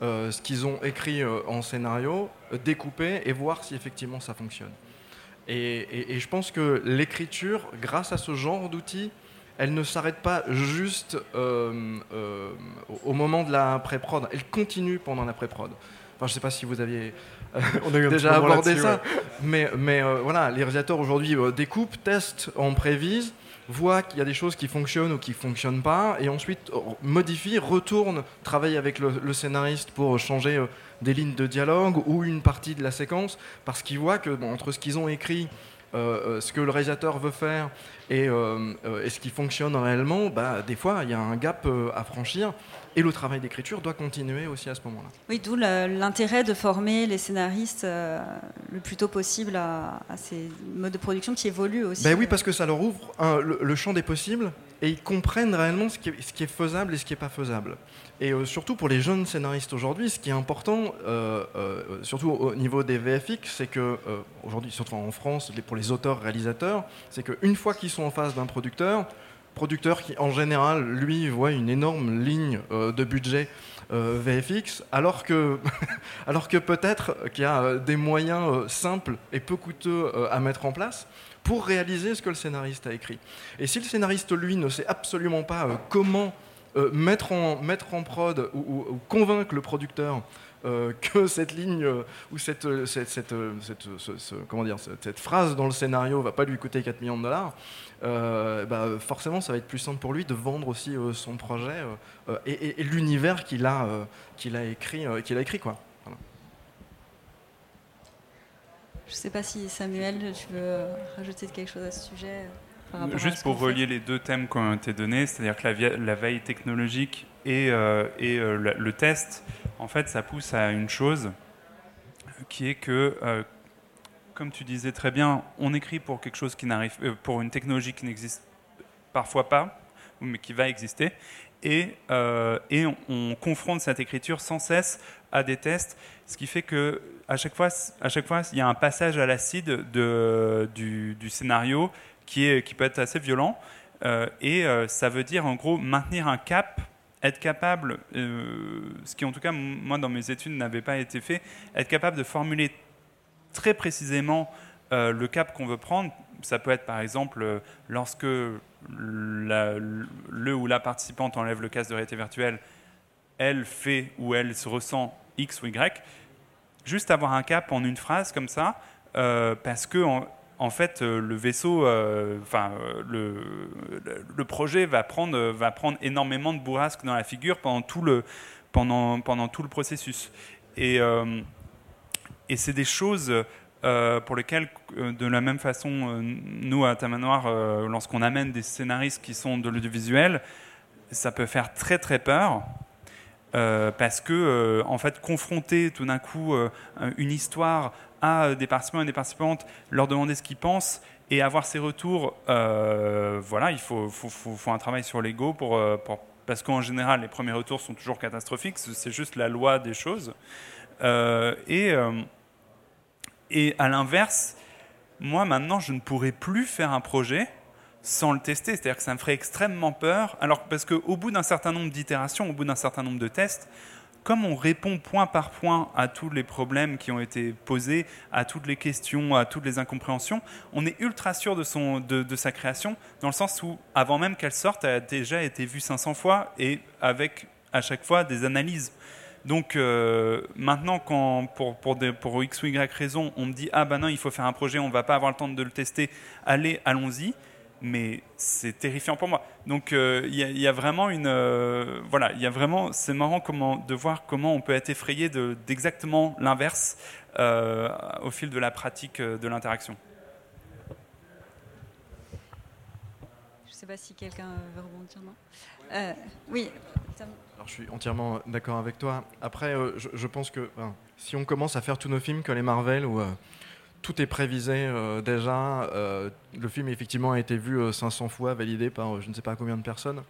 euh, ce qu'ils ont écrit euh, en scénario, découper et voir si effectivement ça fonctionne. Et, je pense que l'écriture, grâce à ce genre d'outils, elle ne s'arrête pas juste au moment de la pré-prod, elle continue pendant la pré-prod. Enfin, je ne sais pas si vous aviez on a eu déjà abordé ça. Mais, mais euh, voilà, les réalisateurs aujourd'hui euh, découpent, testent en prévise, voient qu'il y a des choses qui fonctionnent ou qui ne fonctionnent pas, et ensuite euh, modifient, retournent travailler avec le, scénariste pour changer des lignes de dialogue ou une partie de la séquence, parce qu'ils voient que entre ce qu'ils ont écrit, ce que le réalisateur veut faire et, et ce qui fonctionne réellement, bah, des fois il y a un gap à franchir. Et le travail d'écriture doit continuer aussi à ce moment-là. Oui, d'où l'intérêt de former les scénaristes euh, le plus tôt possible à, ces modes de production qui évoluent aussi. Ben oui, parce que ça leur ouvre le, champ des possibles et ils comprennent réellement ce qui est, faisable et ce qui n'est pas faisable. Et euh, surtout pour les jeunes scénaristes aujourd'hui, ce qui est important, euh, surtout au niveau des VFX, c'est que aujourd'hui, surtout en France, pour les auteurs-réalisateurs, c'est qu'une fois qu'ils sont en face d'un producteur, producteur qui, en général, lui, voit une énorme ligne euh, de budget euh, VFX, alors que, alors que peut-être qu'il y a euh, des moyens simples et peu coûteux à mettre en place pour réaliser ce que le scénariste a écrit. Et si le scénariste, lui, ne sait absolument pas comment mettre, en, mettre en prod ou convaincre le producteur euh, que cette ligne euh, ou cette, euh, cette, comment dire, cette, phrase dans le scénario va pas lui coûter 4 millions de dollars, bah, forcément ça va être plus simple pour lui de vendre aussi son projet et, l'univers qu'il a, a écrit. Je ne sais pas si Samuel, tu veux rajouter quelque chose à ce sujet Juste pour relier les deux thèmes qui ont été donnés, c'est-à-dire que la, la, veille technologique et, et le test, en fait, ça pousse à une chose qui est que, euh, comme tu disais très bien, on écrit pour quelque chose qui n'arrive, euh, pour une technologie qui n'existe parfois pas, mais qui va exister, et, euh, et on, confronte cette écriture sans cesse à des tests, ce qui fait que à chaque fois, à chaque fois, il y a un passage à l'acide du, scénario qui, est, qui peut être assez violent. et ça veut dire en gros maintenir un cap être capable, ce qui en tout cas moi dans mes études n'avait pas été fait, être capable de formuler très précisément le cap qu'on veut prendre. Ça peut être par exemple lorsque le ou la participante enlève le casque de réalité virtuelle, elle fait ou elle se ressent X ou Y. Juste avoir un cap en une phrase comme ça, euh, parce que en, fait euh, le vaisseau, euh, enfin le, projet va prendre, va prendre énormément de bourrasques dans la figure pendant tout le, pendant, pendant tout le processus. Et, et c'est des choses pour lesquels, euh, de la même façon, nous à Tamanoir, lorsqu'on amène des scénaristes qui sont de l'audiovisuel, ça peut faire très très peur. Parce que, en fait, confronter tout d'un coup une histoire à des participants et des participantes, leur demander ce qu'ils pensent et avoir ces retours, voilà, il faut, faut, un travail sur l'ego pour, parce qu'en général, les premiers retours sont toujours catastrophiques, c'est juste la loi des choses. et à l'inverse, moi maintenant, je ne pourrais plus faire un projet sans le tester. C'est-à-dire que ça me ferait extrêmement peur. Alors, parce qu'au bout d'un certain nombre d'itérations, au bout d'un certain nombre de tests, comme on répond point par point à tous les problèmes qui ont été posés, à toutes les questions, à toutes les incompréhensions, on est ultra sûr de, son, de, de sa création, dans le sens où, avant même qu'elle sorte, elle a déjà été vue 500 fois et avec à chaque fois des analyses. Donc euh, maintenant, quand pour, pour, pour, X ou Y raison, on me dit ah ben non, il faut faire un projet, on va pas avoir le temps de le tester, allez, allons-y. Mais c'est terrifiant pour moi. Donc euh, il y, a vraiment une euh, voilà, il y a vraiment c'est marrant comment de voir comment on peut être effrayé d'exactement l'inverse au fil de la pratique de l'interaction. Je ne sais pas si quelqu'un veut rebondir. Non oui je suis entièrement d'accord avec toi. Après, euh, je, pense que si on commence à faire tous nos films que les Marvel, euh, tout est prévisé euh, déjà, le film effectivement a été vu 500 fois, validé par je ne sais pas combien de personnes.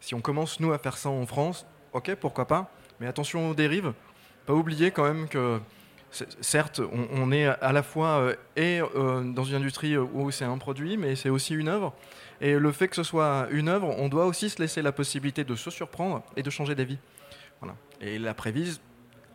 Si on commence, nous, à faire ça en France, ok, pourquoi pas, mais attention aux dérives. Pas oublier quand même que certes, on, est à la fois et dans une industrie où c'est un produit, mais c'est aussi une œuvre. Et le fait que ce soit une œuvre, on doit aussi se laisser la possibilité de se surprendre et de changer d'avis. Voilà. Et la prévise,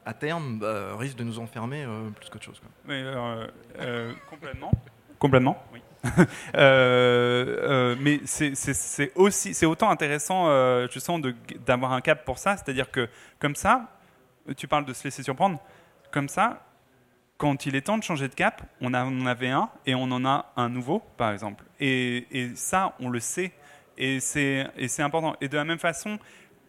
à terme, bah, risque de nous enfermer euh, plus qu'autre chose. Mais, euh, euh, complètement. complètement, oui. mais c'est aussi, c'est autant intéressant, je sens, d'avoir un cap pour ça. C'est-à-dire que comme ça, tu parles de se laisser surprendre. Comme ça, quand il est temps de changer de cap, on, en avait un et on en a un nouveau, par exemple. Et, ça, on le sait. Et c'est important. Et de la même façon,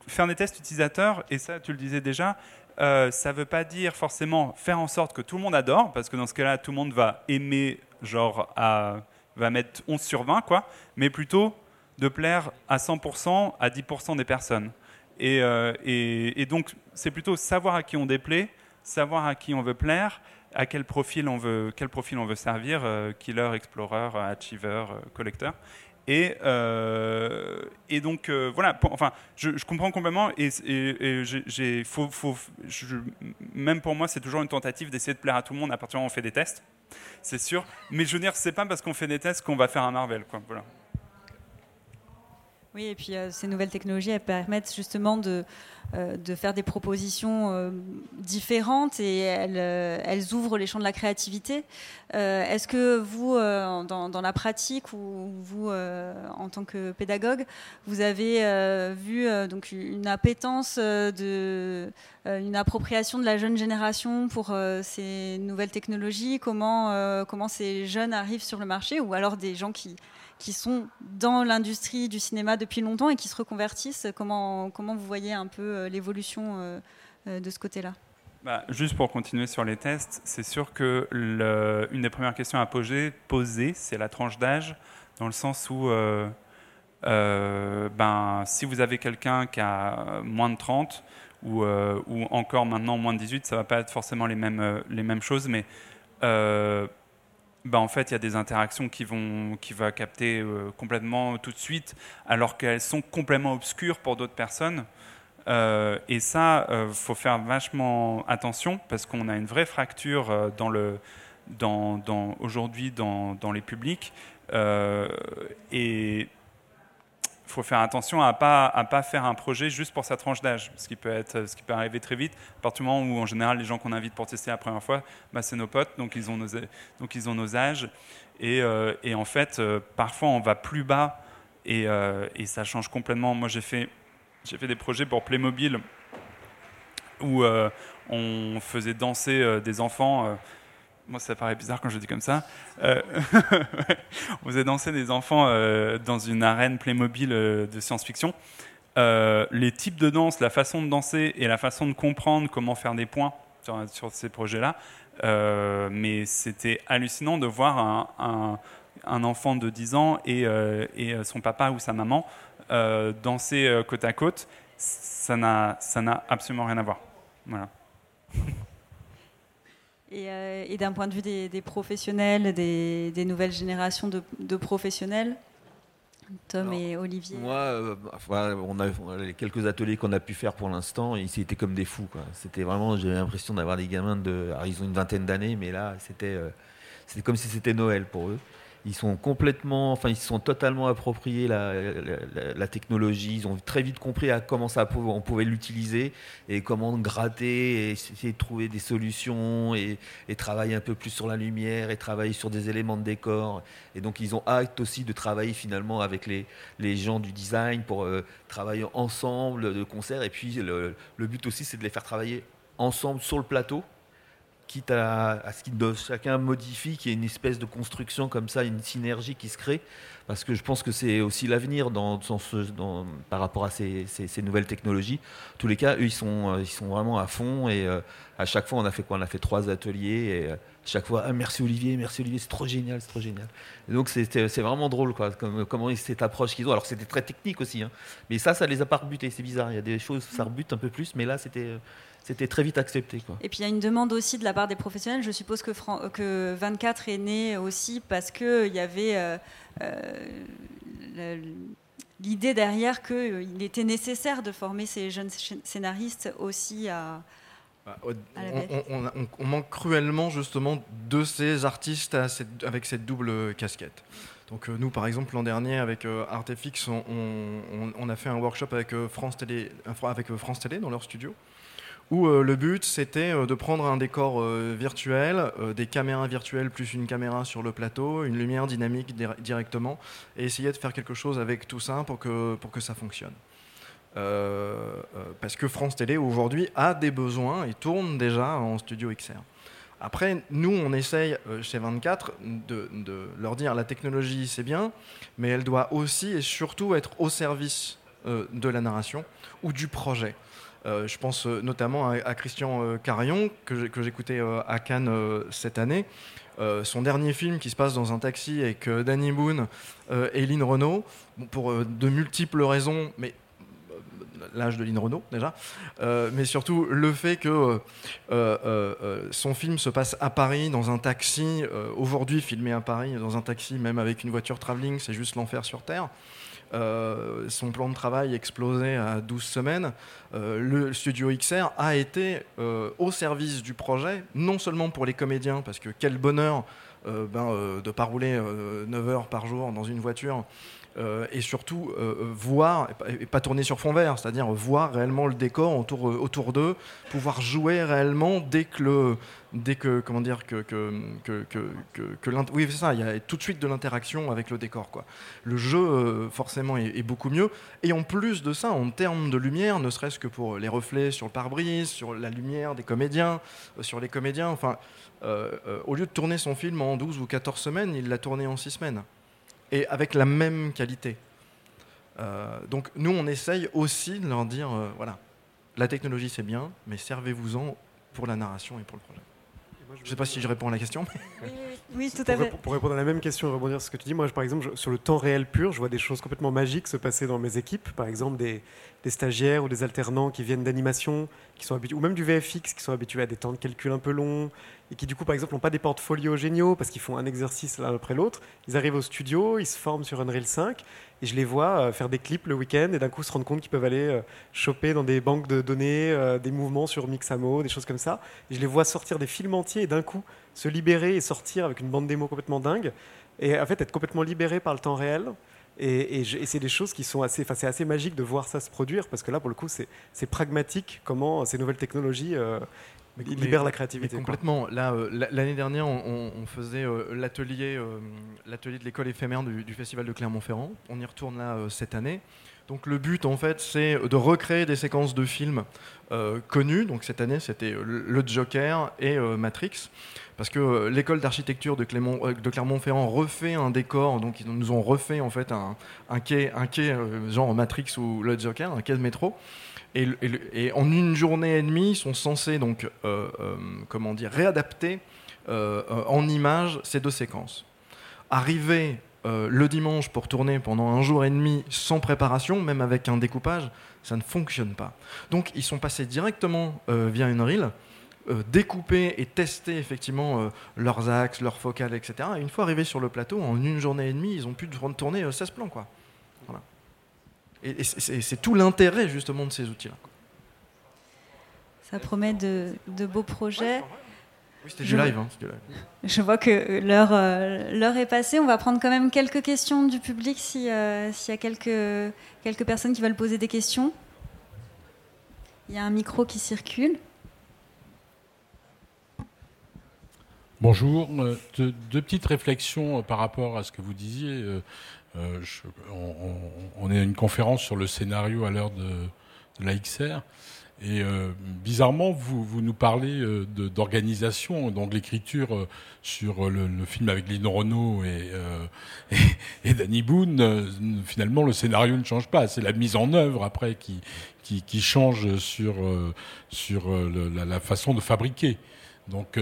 faire des tests utilisateurs, et ça, tu le disais déjà, euh, ça ne veut pas dire forcément faire en sorte que tout le monde adore, parce que dans ce cas-là, tout le monde va aimer, genre, va mettre 11 sur 20, quoi, mais plutôt de plaire à 100% à 10% des personnes. Euh, et, donc, c'est plutôt savoir à qui on déplaît, savoir à qui on veut plaire, à quel profil on veut, quel profil on veut servir, euh, killer, explorer, achiever, collecteur. Et, euh, et donc voilà, enfin, je, comprends complètement et, j'ai, même pour moi, c'est toujours une tentative d'essayer de plaire à tout le monde à partir du moment où on fait des tests, c'est sûr. Mais je veux dire, c'est pas parce qu'on fait des tests qu'on va faire un Marvel, quoi. Voilà. Oui, et puis ces nouvelles technologies, elles permettent justement de, euh, de faire des propositions euh, différentes et euh, elles, ouvrent les champs de la créativité. Est-ce que vous, dans, la pratique ou vous, en tant que pédagogue, vous avez vu donc une appétence, de, une appropriation de la jeune génération pour ces nouvelles technologies? Comment, comment ces jeunes arrivent sur le marché? Ou alors des gens qui qui sont dans l'industrie du cinéma depuis longtemps et qui se reconvertissent. Comment, comment vous voyez un peu euh, l'évolution euh, euh, de ce côté-là? Bah, juste pour continuer sur les tests, c'est sûr que une des premières questions à poser, poser c'est la tranche d'âge, dans le sens où ben, si vous avez quelqu'un qui a moins de 30 ou, ou, encore maintenant moins de 18, ça ne va pas être forcément les mêmes, les mêmes choses, mais bah, en fait, il y a des interactions qui vont, qui va capter euh, complètement tout de suite, alors qu'elles sont complètement obscures pour d'autres personnes. Euh, et ça, il euh, faut faire vachement attention parce qu'on a une vraie fracture dans le, dans, dans, aujourd'hui dans, dans, les publics. et faut faire attention à pas à pas faire un projet juste pour sa tranche d'âge, ce qui peut ce qui peut arriver très vite. À partir du moment où en général les gens qu'on invite pour tester la première fois, bah, c'est nos potes, donc ils ont nos donc ils ont nos âges et, euh, et en fait euh, parfois on va plus bas et, euh, et ça change complètement. Moi j'ai fait j'ai fait des projets pour Playmobil où on faisait danser des enfants moi ça paraît bizarre quand je dis comme ça, euh, on faisait danser des enfants euh, dans une arène Playmobil euh, de science-fiction. les types de danse, la façon de danser et la façon de comprendre comment faire des points sur, ces projets-là, mais c'était hallucinant de voir un, un, enfant de 10 ans et, et, son papa ou sa maman danser côte à côte. Ça n'a absolument rien à voir. Voilà. Euh, et, d'un point de vue des, professionnels, des, nouvelles générations de, professionnels Tom et Olivier Moi, euh, on, a, les quelques ateliers qu'on a pu faire pour l'instant, ils étaient comme des fous. C'était vraiment, j'ai l'impression d'avoir des gamins de. ils ont une vingtaine d'années, mais là, c'était euh, c'était comme si c'était Noël pour eux ils sont complètement, enfin ils sont totalement appropriés la, technologie. Ils ont très vite compris comment ça on pouvait l'utiliser et comment gratter et essayer de trouver des solutions et, travailler un peu plus sur la lumière et travailler sur des éléments de décor. Et donc ils ont hâte aussi de travailler finalement avec les, les gens du design pour euh, travailler ensemble de concert. Et puis le but aussi c'est de les faire travailler ensemble sur le plateau quitte à, ce qu'ils chacun modifie, qu'il y ait une espèce de construction comme ça, une synergie qui se crée, parce que je pense que c'est aussi l'avenir dans, par rapport à ces, nouvelles technologies. En tous les cas, eux, ils sont, ils sont vraiment à fond, et euh, à chaque fois, on a fait quoi? On a fait trois ateliers, et à euh, chaque fois, ah, merci Olivier, merci Olivier, c'est trop génial, c'est trop génial. donc c'est vraiment drôle, quoi, comme, comment cette approche qu'ils ont. Alors c'était très technique aussi, hein, mais ça, ça les a pas rebutés, c'est bizarre. Il y a des choses, ça rebute un peu plus, mais là, c'était c'était très vite accepté. Quoi. Et puis il y a une demande aussi de la part des professionnels. Je suppose que, que 24 est né aussi parce qu'il y avait euh, euh, l'idée derrière qu'il était nécessaire de former ces jeunes scénaristes aussi à. Bah, on, manque cruellement justement de ces artistes avec cette double casquette. Donc euh, nous, par exemple, l'an dernier, avec Artefix, on, a fait un workshop avec France Télé, avec France Télé dans leur studio où euh, le but c'était euh, de prendre un décor euh, virtuel, des caméras virtuelles plus une caméra sur le plateau, une lumière dynamique directement, et essayer de faire quelque chose avec tout ça pour que, pour que ça fonctionne. Parce que France Télé aujourd'hui a des besoins et tourne déjà en studio XR. Après, nous, on essaye chez 24 de, leur dire la technologie c'est bien, mais elle doit aussi et surtout être au service de la narration ou du projet. Euh, je pense euh, notamment à, Christian euh, Carion, que j'écoutais à Cannes cette année. son dernier film qui se passe dans un taxi avec Danny Boone et Lynn Renault, pour de multiples raisons, mais l'âge de Lynn Renault déjà, mais surtout le fait que son film se passe à Paris dans un taxi, aujourd'hui filmé à Paris dans un taxi, même avec une voiture travelling, c'est juste l'enfer sur Terre. Euh, son plan de travail explosé à 12 semaines, euh, le studio XR a été euh, au service du projet, non seulement pour les comédiens, parce que quel bonheur ben, de ne pas rouler 9 heures par jour dans une voiture, et surtout voir, et pas tourner sur fond vert, c'est-à-dire voir réellement le décor autour, autour d'eux, pouvoir jouer réellement dès que dès que comment dire que que que, que, que oui c'est ça il y a tout de suite de l'interaction avec le décor quoi. Le jeu euh, forcément est, beaucoup mieux. Et en plus de ça en termes de lumière ne serait-ce que pour les reflets sur le pare-brise sur la lumière des comédiens euh, sur les comédiens enfin euh, au lieu de tourner son film en 12 ou 14 semaines il l'a tourné en 6 semaines et avec la même qualité donc nous on essaye aussi de leur dire voilà la technologie c'est bien mais servez-vous-en pour la narration et pour le projet je ne sais pas si je réponds à la question. Oui, tout à fait. Pour, répondre à la même question et rebondir sur ce que tu dis, moi, par exemple, sur le temps réel pur, je vois des choses complètement magiques se passer dans mes équipes. Par exemple, des, stagiaires ou des alternants qui viennent d'animation, qui sont habitués, ou même du VFX, qui sont habitués à des temps de calcul un peu longs, et qui du coup, par exemple, n'ont pas des portfolios géniaux parce qu'ils font un exercice l'un après l'autre. Ils arrivent au studio, ils se forment sur Unreal 5, et je les vois euh, faire des clips le week-end et d'un coup se rendre compte qu'ils peuvent aller euh, choper dans des banques de données euh, des mouvements sur Mixamo, des choses comme ça. Et je les vois sortir des films entiers et d'un coup se libérer et sortir avec une bande démo complètement dingue. Et en fait, être complètement libéré par le temps réel. Et, c'est des choses qui sont assez, enfin, c'est assez magique de voir ça se produire parce que là, pour le coup, c'est pragmatique comment ces nouvelles technologies libèrent la créativité. complètement. Là, euh, l'année dernière, on, faisait euh, l'atelier, l'atelier de l'école éphémère du, du, festival de Clermont-Ferrand. On y retourne là cette année. Donc le but, en fait, c'est de recréer des séquences de films euh, connus. Donc cette année, c'était Le Joker et euh, Matrix. Parce que euh, l'école d'architecture de, Clermont-Ferrand refait un décor. Donc ils nous ont refait en fait un, quai, un quai genre Matrix ou Le Joker, un quai de métro. Et, en une journée et demie, ils sont censés donc, comment dire, réadapter en images ces deux séquences. Arrivé euh, le dimanche pour tourner pendant un jour et demi sans préparation, même avec un découpage, ça ne fonctionne pas. Donc ils sont passés directement euh, via une reel, euh, découper et tester effectivement leurs axes, leurs focales, etc. Et une fois arrivés sur le plateau, en une journée et demie, ils ont pu tourner 16 plans. Quoi. Et, c'est tout l'intérêt justement de ces outils-là. Ça promet de, beaux projets. Oui, c'était du, live, hein, Je vois que l'heure, euh, l'heure est passée. On va prendre quand même quelques questions du public euh, s'il y a quelques, quelques personnes qui veulent poser des questions. Il y a un micro qui circule. Bonjour. Euh, deux, petites réflexions par rapport à ce que vous disiez. On, est à une conférence sur le scénario à l'heure de, de la XR. Et euh, bizarrement, vous, vous, nous parlez euh, d'organisation, donc l'écriture euh, sur le, film avec Lino Renault et, et, Danny Boone, finalement le scénario ne change pas, c'est la mise en œuvre après qui, qui, change sur, sur la, façon de fabriquer. Donc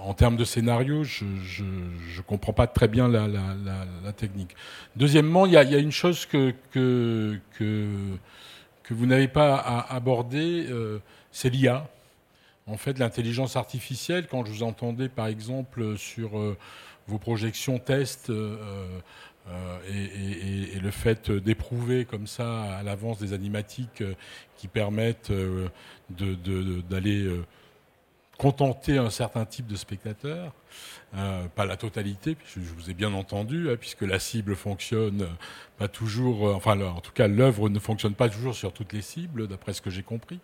en termes de scénario, je ne comprends pas très bien la, technique. Deuxièmement, il y a, une chose que, que, que vous n'avez pas euh, c'est l'IA. En fait, l'intelligence artificielle, quand je vous entendais par exemple sur euh, vos projections tests euh, et, le fait d'éprouver comme ça à l'avance des animatiques qui permettent d'aller contenter un certain type de spectateurs, euh, pas la totalité, puisque je vous ai bien entendu, hein, puisque la cible fonctionne euh, pas toujours, euh, enfin en tout cas l'œuvre ne fonctionne pas toujours sur toutes les cibles, d'après ce que j'ai compris.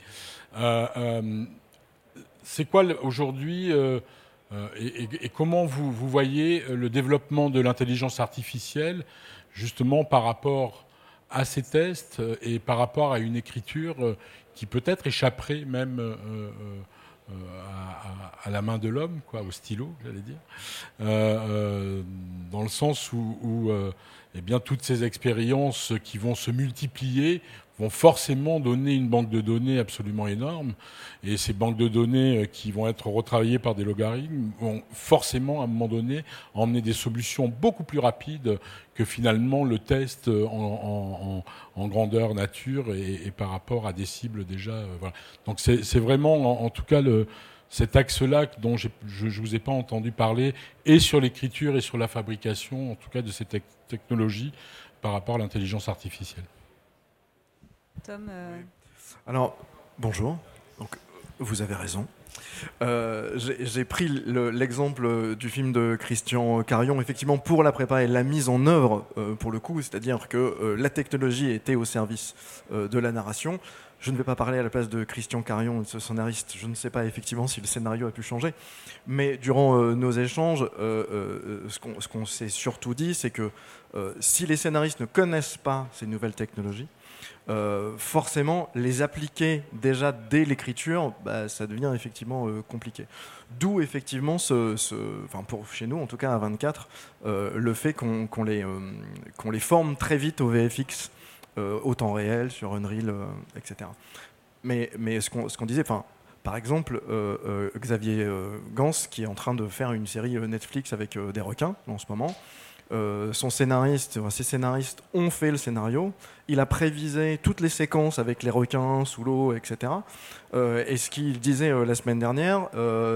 C'est quoi aujourd'hui et, comment vous, vous, voyez le développement de l'intelligence artificielle justement par rapport à ces tests et par rapport à une écriture qui peut-être échapperait même euh, à, la main de l'homme, quoi, au stylo, j'allais dire, euh, euh, dans le sens où, eh bien, toutes ces expériences qui vont se multiplier vont forcément donner une banque de données absolument énorme. Et ces banques de données qui vont être retravaillées par des logarithmes vont forcément, à un moment donné, emmener des solutions beaucoup plus rapides que finalement le test en, grandeur nature et, par rapport à des cibles déjà. voilà. Donc c'est vraiment, en, tout cas, cet axe-là dont je ne vous ai pas entendu parler, et sur l'écriture et sur la fabrication, en tout cas de ces technologies, par rapport à l'intelligence artificielle. Euh, Alors, bonjour. Vous avez raison. Euh, j'ai pris l'exemple du film de Christian Carion, effectivement, pour la prépa et la mise en œuvre, euh, pour le coup, c'est-à-dire que la technologie était au service de la narration. Je ne vais pas parler à la place de Christian Carion, ce scénariste. Je ne sais pas effectivement si le scénario a pu changer. Mais durant nos échanges, ce qu'on s'est surtout dit, c'est que si les scénaristes ne connaissent pas ces nouvelles technologies, euh, forcément, les appliquer déjà dès l'écriture, bah, ça devient effectivement euh, compliqué. D'où effectivement, ce, enfin pour chez nous, en tout cas à 24, euh, le fait qu'on les, qu'on les forme très vite au VFX, au temps réel, sur Unreal, etc. Mais, mais ce qu'on disait, enfin, par exemple, Xavier Gans, qui est en train de faire une série Netflix avec des requins en ce moment, euh, son scénariste, ses scénaristes ont fait le scénario. Il a prévisé toutes les séquences avec les requins sous l'eau, etc. Euh, et ce qu'il disait euh, la semaine dernière,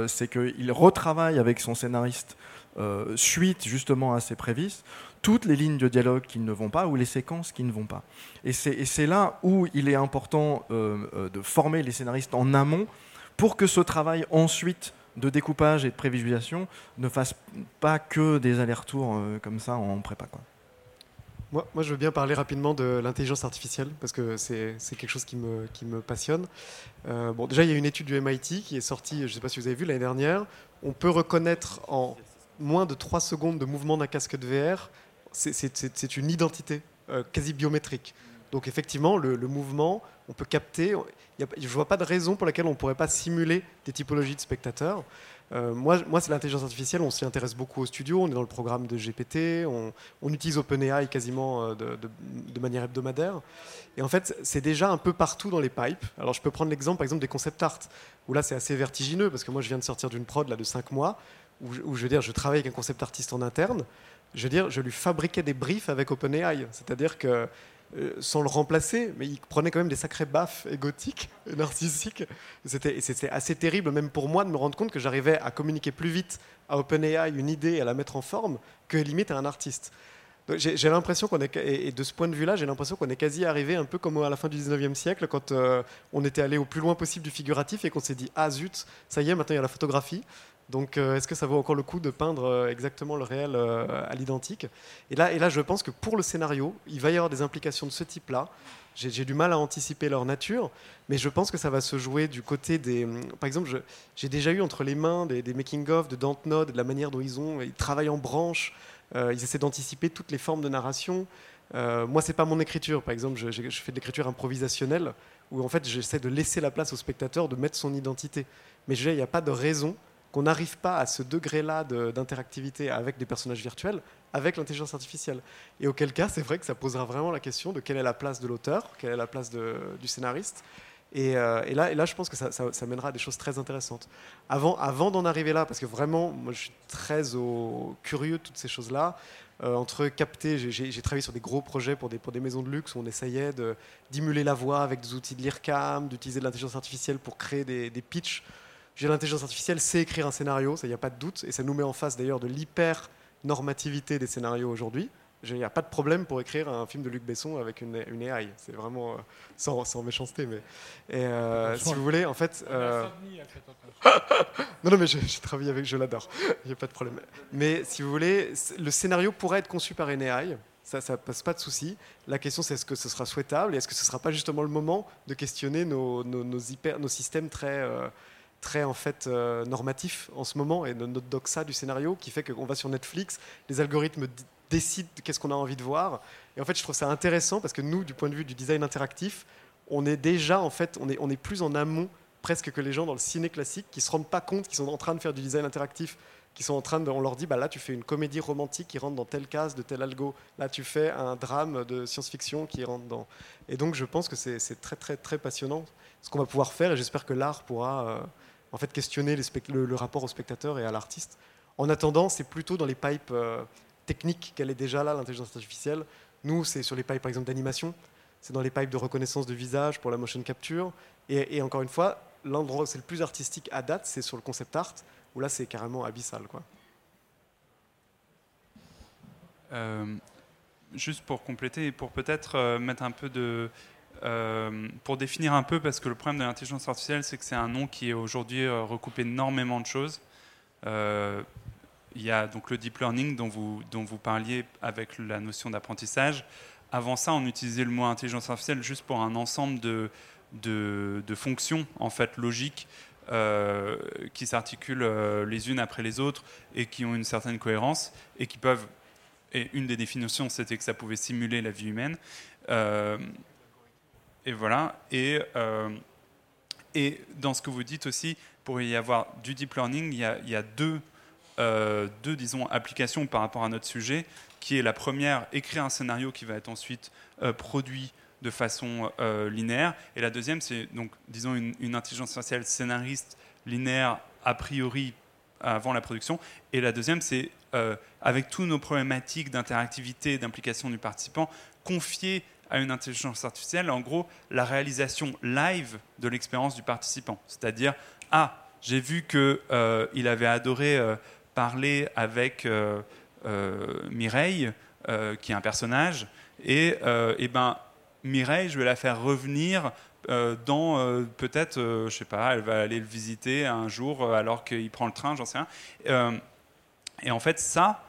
c'est qu'il retravaille avec son scénariste suite justement à ses prévises toutes les lignes de dialogue qui ne vont pas ou les séquences qui ne vont pas. Et c'est là où il est important de former les scénaristes en amont pour que ce travail ensuite de découpage et de prévisualisation ne fasse pas que des allers-retours euh, comme ça en prépa. Quoi. Moi, je veux bien parler rapidement de l'intelligence artificielle parce que c'est quelque chose qui me, qui me passionne. Euh, bon, déjà, il y a une étude du MIT qui est sortie, je ne sais pas si vous avez vu l'année dernière. On peut reconnaître en moins de 3 secondes de mouvement d'un casque de VR, c'est une identité euh, quasi biométrique. Donc effectivement, le, mouvement, on peut capter. je ne vois pas de raison pour laquelle on ne pourrait pas simuler des typologies de spectateurs. Euh, moi, moi c'est l'intelligence artificielle, on s'y intéresse beaucoup au studio, on est dans le programme de GPT, on, utilise OpenAI quasiment euh, de, manière hebdomadaire. Et en fait, c'est déjà un peu partout dans les pipes. Alors je peux prendre l'exemple par exemple des concept art, où là c'est assez vertigineux, parce que moi je viens de sortir d'une prod là, de 5 mois, où, je veux dire, je travaille avec un concept artiste en interne, je veux dire, je lui fabriquais des briefs avec OpenAI. C'est-à-dire que sans le remplacer, mais il prenait quand même des sacrés baffes égotiques et narcissiques. C'était assez terrible, même pour moi, de me rendre compte que j'arrivais à communiquer plus vite à OpenAI une idée et à la mettre en forme que limite à un artiste. J'ai l'impression qu'on est, et de ce point de vue-là, j'ai l'impression qu'on est quasi arrivé un peu comme à la fin du 19e siècle, quand euh, on était allé au plus loin possible du figuratif et qu'on s'est dit Ah zut, ça y est, maintenant il y a la photographie. Donc, euh, est-ce que ça vaut encore le coup de peindre euh, exactement le réel euh, à l'identique? Et là, et là, je pense que pour le scénario, il va y avoir des implications de ce type-là. J'ai du mal à anticiper leur nature, mais je pense que ça va se jouer du côté des. Hum, par exemple, j'ai déjà eu entre les mains des, making-of de Dantnod, de la manière dont ils ont. Ils travaillent en branche, ils essaient d'anticiper toutes les formes de narration. moi, c'est pas mon écriture. Par exemple, je, je fais de l'écriture improvisationnelle, où en fait, j'essaie de laisser la place au spectateur de mettre son identité. Mais il n'y a pas de raison qu'on n'arrive pas à ce degré-là d'interactivité avec des personnages virtuels avec l'intelligence artificielle. Et auquel cas, c'est vrai que ça posera vraiment la question de quelle est la place de l'auteur, quelle est la place du scénariste. Euh, et, là, je pense que ça, mènera à des choses très intéressantes. Avant, d'en arriver là, parce que vraiment, moi, je suis très au, curieux de toutes ces choses-là. Euh, entre capter, j'ai travaillé sur des gros projets pour des, maisons de luxe où on essayait d'émuler la voix avec des outils de l'IRCAM, d'utiliser de l'intelligence artificielle pour créer des, des j'ai l'intelligence artificielle sait écrire un scénario, ça, il n'y a pas de doute, et ça nous met en face d'ailleurs de l'hyper-normativité des scénarios aujourd'hui. Il n'y a pas de problème pour écrire un film de Luc Besson avec une, une AI. C'est vraiment euh, sans, sans, méchanceté. Mais, et, euh, si vous voulez, en fait. Euh... non, non, mais j'ai travaillé avec, je l'adore. Il n'y a pas de problème. Mais si vous voulez, le scénario pourrait être conçu par une AI. Ça, ça passe pas de souci. La question, c'est est-ce que ce sera souhaitable et est-ce que ce ne sera pas justement le moment de questionner nos, nos, nos, hyper, nos systèmes très euh, très en fait euh, normatif en ce moment et notre doxa du scénario qui fait qu'on va sur Netflix, les algorithmes décident qu'est-ce qu'on a envie de voir. Et en fait, je trouve ça intéressant parce que nous, du point de vue du design interactif, on est déjà en fait, on est, on est plus en amont presque que les gens dans le ciné classique qui se rendent pas compte qu'ils sont en train de faire du design interactif qui sont en train de, on leur dit, bah là tu fais une comédie romantique qui rentre dans telle case de tel algo, là tu fais un drame de science-fiction qui rentre dans. Et donc je pense que c'est très très très passionnant ce qu'on va pouvoir faire et j'espère que l'art pourra euh, en fait, questionner le, rapport au spectateur et à l'artiste. En attendant, c'est plutôt dans les pipes euh, techniques qu'elle est déjà là, l'intelligence artificielle. Nous, c'est sur les pipes, par exemple, d'animation. C'est dans les pipes de reconnaissance de visage pour la motion capture. Et, encore une fois, l'endroit où c'est le plus artistique à date, c'est sur le concept art, où là, c'est carrément abyssal. Quoi. Euh, juste pour compléter et pour peut-être euh, mettre un peu de, euh, pour définir un peu, parce que le problème de l'intelligence artificielle, c'est que c'est un nom qui est aujourd'hui euh, recoupé énormément de choses. Euh, il y a donc le deep learning dont vous, dont vous parliez avec la notion d'apprentissage. Avant ça, on utilisait le mot intelligence artificielle juste pour un ensemble de, de, fonctions en fait logiques qui s'articulent les unes après les autres et qui ont une certaine cohérence et qui peuvent. Et une des définitions, c'était que ça pouvait simuler la vie humaine. Et voilà. Et, euh, et dans ce que vous dites aussi, pour y avoir du deep learning, il y a, il y a deux, euh, deux, disons, applications par rapport à notre sujet, qui est la première, écrire un scénario qui va être ensuite euh, produit de façon linéaire. Et la deuxième, c'est donc, disons, une, une, intelligence artificielle scénariste linéaire a priori avant la production. Et la deuxième, c'est avec tous nos problématiques d'interactivité, d'implication du participant, confier à une intelligence artificielle, en gros, la réalisation live de l'expérience du participant. C'est-à-dire, ah, j'ai vu qu'il euh, avait adoré euh, parler avec euh, Mireille, qui est un personnage, et, et ben, Mireille, je vais la faire revenir dans peut-être, je sais pas, elle va aller le visiter un jour alors qu'il prend le train, j'en sais rien. et en fait, ça,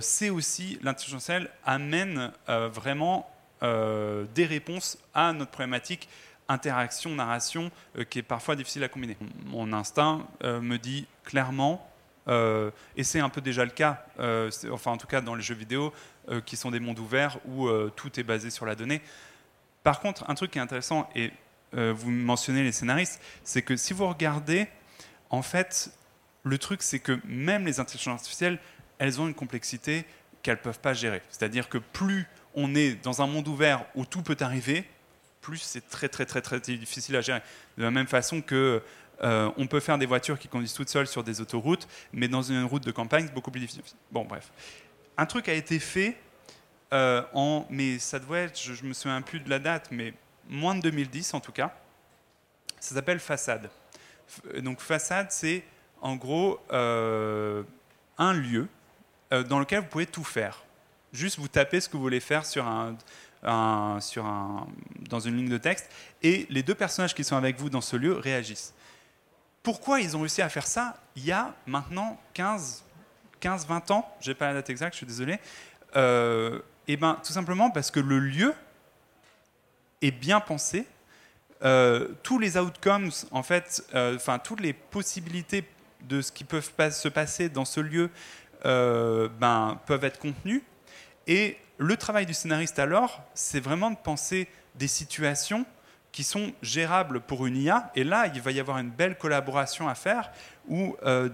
c'est aussi l'intelligence artificielle amène vraiment euh, des réponses à notre problématique interaction, narration, qui est parfois difficile à combiner. Mon instinct me dit clairement, et c'est un peu déjà le cas, enfin en tout cas dans les jeux vidéo, qui sont des mondes ouverts où tout est basé sur la donnée. Par contre, un truc qui est intéressant, et vous mentionnez les scénaristes, c'est que si vous regardez, en fait, le truc c'est que même les intelligences artificielles elles ont une complexité qu'elles ne peuvent pas gérer. C'est-à-dire que plus on est dans un monde ouvert où tout peut arriver, plus c'est très très très très difficile à gérer. De la même façon que euh, on peut faire des voitures qui conduisent toutes seules sur des autoroutes, mais dans une route de campagne, c'est beaucoup plus difficile. Bon, bref. Un truc a été fait euh, en, mais ça doit être, je, ne me souviens plus de la date, mais moins de 2010 en tout cas. Ça s'appelle Façade. Donc Façade, c'est en gros euh, un lieu euh, dans lequel vous pouvez tout faire. Juste vous tapez ce que vous voulez faire sur un, dans une ligne de texte et les deux personnages qui sont avec vous dans ce lieu réagissent. Pourquoi ils ont réussi à faire ça il y a maintenant 15, 15 20 ans, je n'ai pas la date exacte, je suis désolé. Euh, et eh ben, tout simplement parce que le lieu est bien pensé. Euh, tous les outcomes, en fait, enfin toutes les possibilités de ce qui peut se passer dans ce lieu euh, ben, peuvent être contenus. Et le travail du scénariste alors, c'est vraiment de penser des situations qui sont gérables pour une IA. Et là, il va y avoir une belle collaboration à faire où, euh,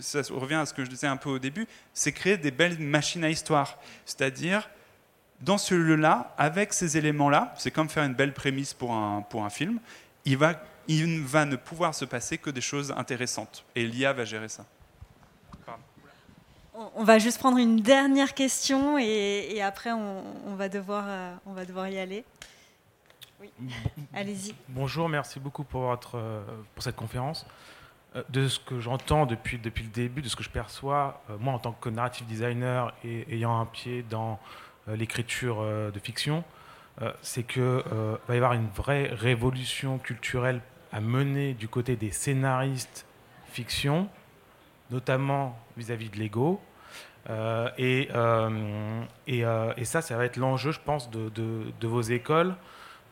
ça revient à ce que je disais un peu au début, c'est créer des belles machines à histoire. C'est-à-dire, dans ce lieu-là, avec ces éléments-là, c'est comme faire une belle prémisse pour un, pour un film, il va, il va ne pouvoir se passer que des choses intéressantes. Et l'IA va gérer ça. On va juste prendre une dernière question et, après on, va devoir, euh, on va devoir y aller. Oui. Allez-y. Bonjour, merci beaucoup pour, votre, euh, pour cette conférence. Euh, de ce que j'entends depuis, depuis le début, de ce que je perçois, moi en tant que narrative designer et ayant un pied dans l'écriture de fiction, c'est qu'il va y avoir une vraie révolution culturelle à mener du côté des scénaristes fiction, notamment vis-à-vis -vis de l'ego, euh, et, euh, euh, et, ça, ça va être l'enjeu, je pense, de, de, vos écoles.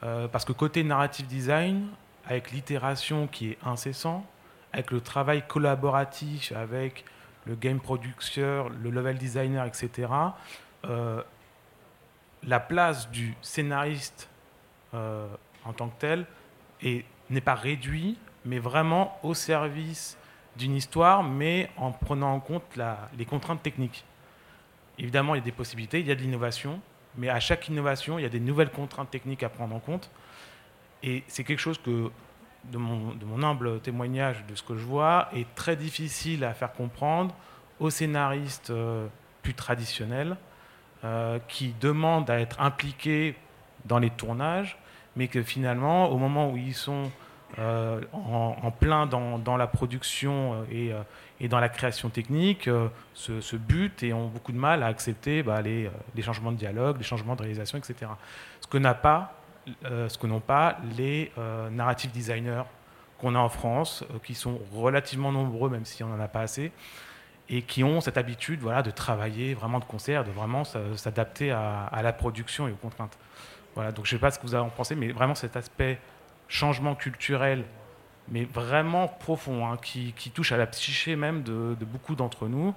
parce que côté narrative design, avec l'itération qui est incessant, avec le travail collaboratif avec le game producer, le level designer, etc., la place du scénariste en tant que tel n'est pas réduite, mais vraiment au service d'une histoire, mais en prenant en compte les contraintes techniques. Évidemment, il y a des possibilités, il y a de l'innovation, mais à chaque innovation, il y a des nouvelles contraintes techniques à prendre en compte. Et c'est quelque chose que, de mon, humble témoignage de ce que je vois, est très difficile à faire comprendre aux scénaristes euh, plus traditionnels euh, qui demandent à être impliqués dans les tournages, mais que finalement, au moment où ils sont euh, en, plein dans, la production euh, euh, et, dans la création technique ce but et ont beaucoup de mal à accepter bah, les, changements de dialogue, les changements de réalisation, etc. Ce que n'a pas, ce que n'ont pas les narrative designers qu'on a en France, qui sont relativement nombreux, même si on n'en a pas assez, et qui ont cette habitude voilà, de travailler vraiment de concert, de vraiment s'adapter à, à, la production et aux contraintes. Voilà, donc je ne sais pas ce que vous en pensez, mais vraiment cet aspect changement culturel, mais vraiment profond, hein, qui, touche à la psyché même de, beaucoup d'entre nous.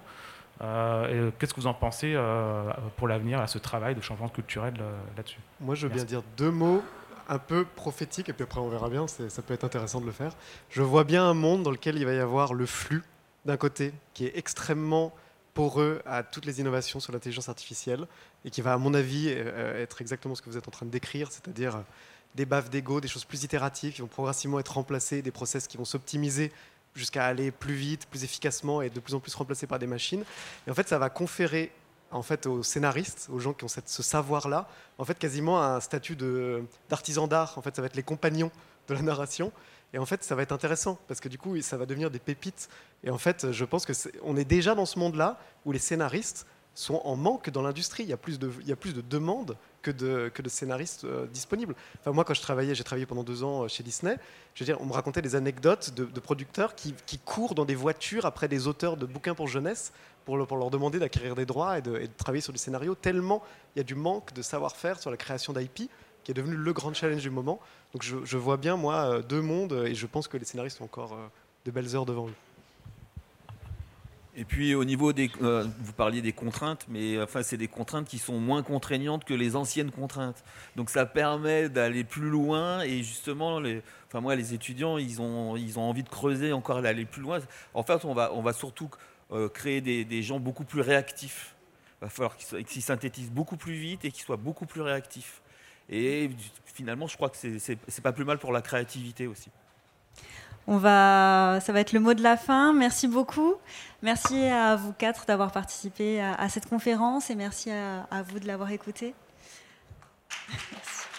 Euh, qu'est-ce que vous en pensez euh, pour l'avenir à ce travail de changement culturel euh, là-dessus? Moi, je veux bien dire deux mots un peu prophétiques, et puis après on verra bien, ça peut être intéressant de le faire. Je vois bien un monde dans lequel il va y avoir le flux, d'un côté, qui est extrêmement poreux à toutes les innovations sur l'intelligence artificielle, et qui va, à mon avis, être exactement ce que vous êtes en train de décrire, c'est-à-dire des baves d'ego, des choses plus itératives qui vont progressivement être remplacées, des process qui vont s'optimiser jusqu'à aller plus vite, plus efficacement et de plus en plus remplacés par des machines. Et en fait, ça va conférer en fait aux scénaristes, aux gens qui ont ce savoir-là, en fait quasiment un statut d'artisan d'art. En fait, ça va être les compagnons de la narration. Et en fait, ça va être intéressant parce que du coup, ça va devenir des pépites. Et en fait, je pense que est, on est déjà dans ce monde-là où les scénaristes sont en manque dans l'industrie. Il il y a plus de demandes que de, scénaristes euh, disponibles. Enfin, moi, quand je travaillais, j'ai travaillé pendant deux ans euh, chez Disney, je veux dire, on me racontait des anecdotes de, producteurs qui, courent dans des voitures après des auteurs de bouquins pour jeunesse pour, leur demander d'acquérir des droits et de, travailler sur du scénario, tellement il y a du manque de savoir-faire sur la création d'IP qui est devenu le grand challenge du moment. Donc je, je, vois bien, moi, euh, deux mondes et je pense que les scénaristes ont encore de belles heures devant eux. Et puis au niveau des, euh, vous parliez des contraintes, mais enfin c'est des contraintes qui sont moins contraignantes que les anciennes contraintes. Donc ça permet d'aller plus loin et justement, les, enfin moi les étudiants ils ont ils ont envie de creuser encore d'aller plus loin. En fait on va on va surtout euh, créer des, des, gens beaucoup plus réactifs. Il va falloir qu'ils synthétisent beaucoup plus vite et qu'ils soient beaucoup plus réactifs. Et finalement je crois que c'est pas plus mal pour la créativité aussi. On va, ça va être le mot de la fin. Merci beaucoup. Merci à vous quatre d'avoir participé à, cette conférence et merci à, à vous de l'avoir écouté. Merci.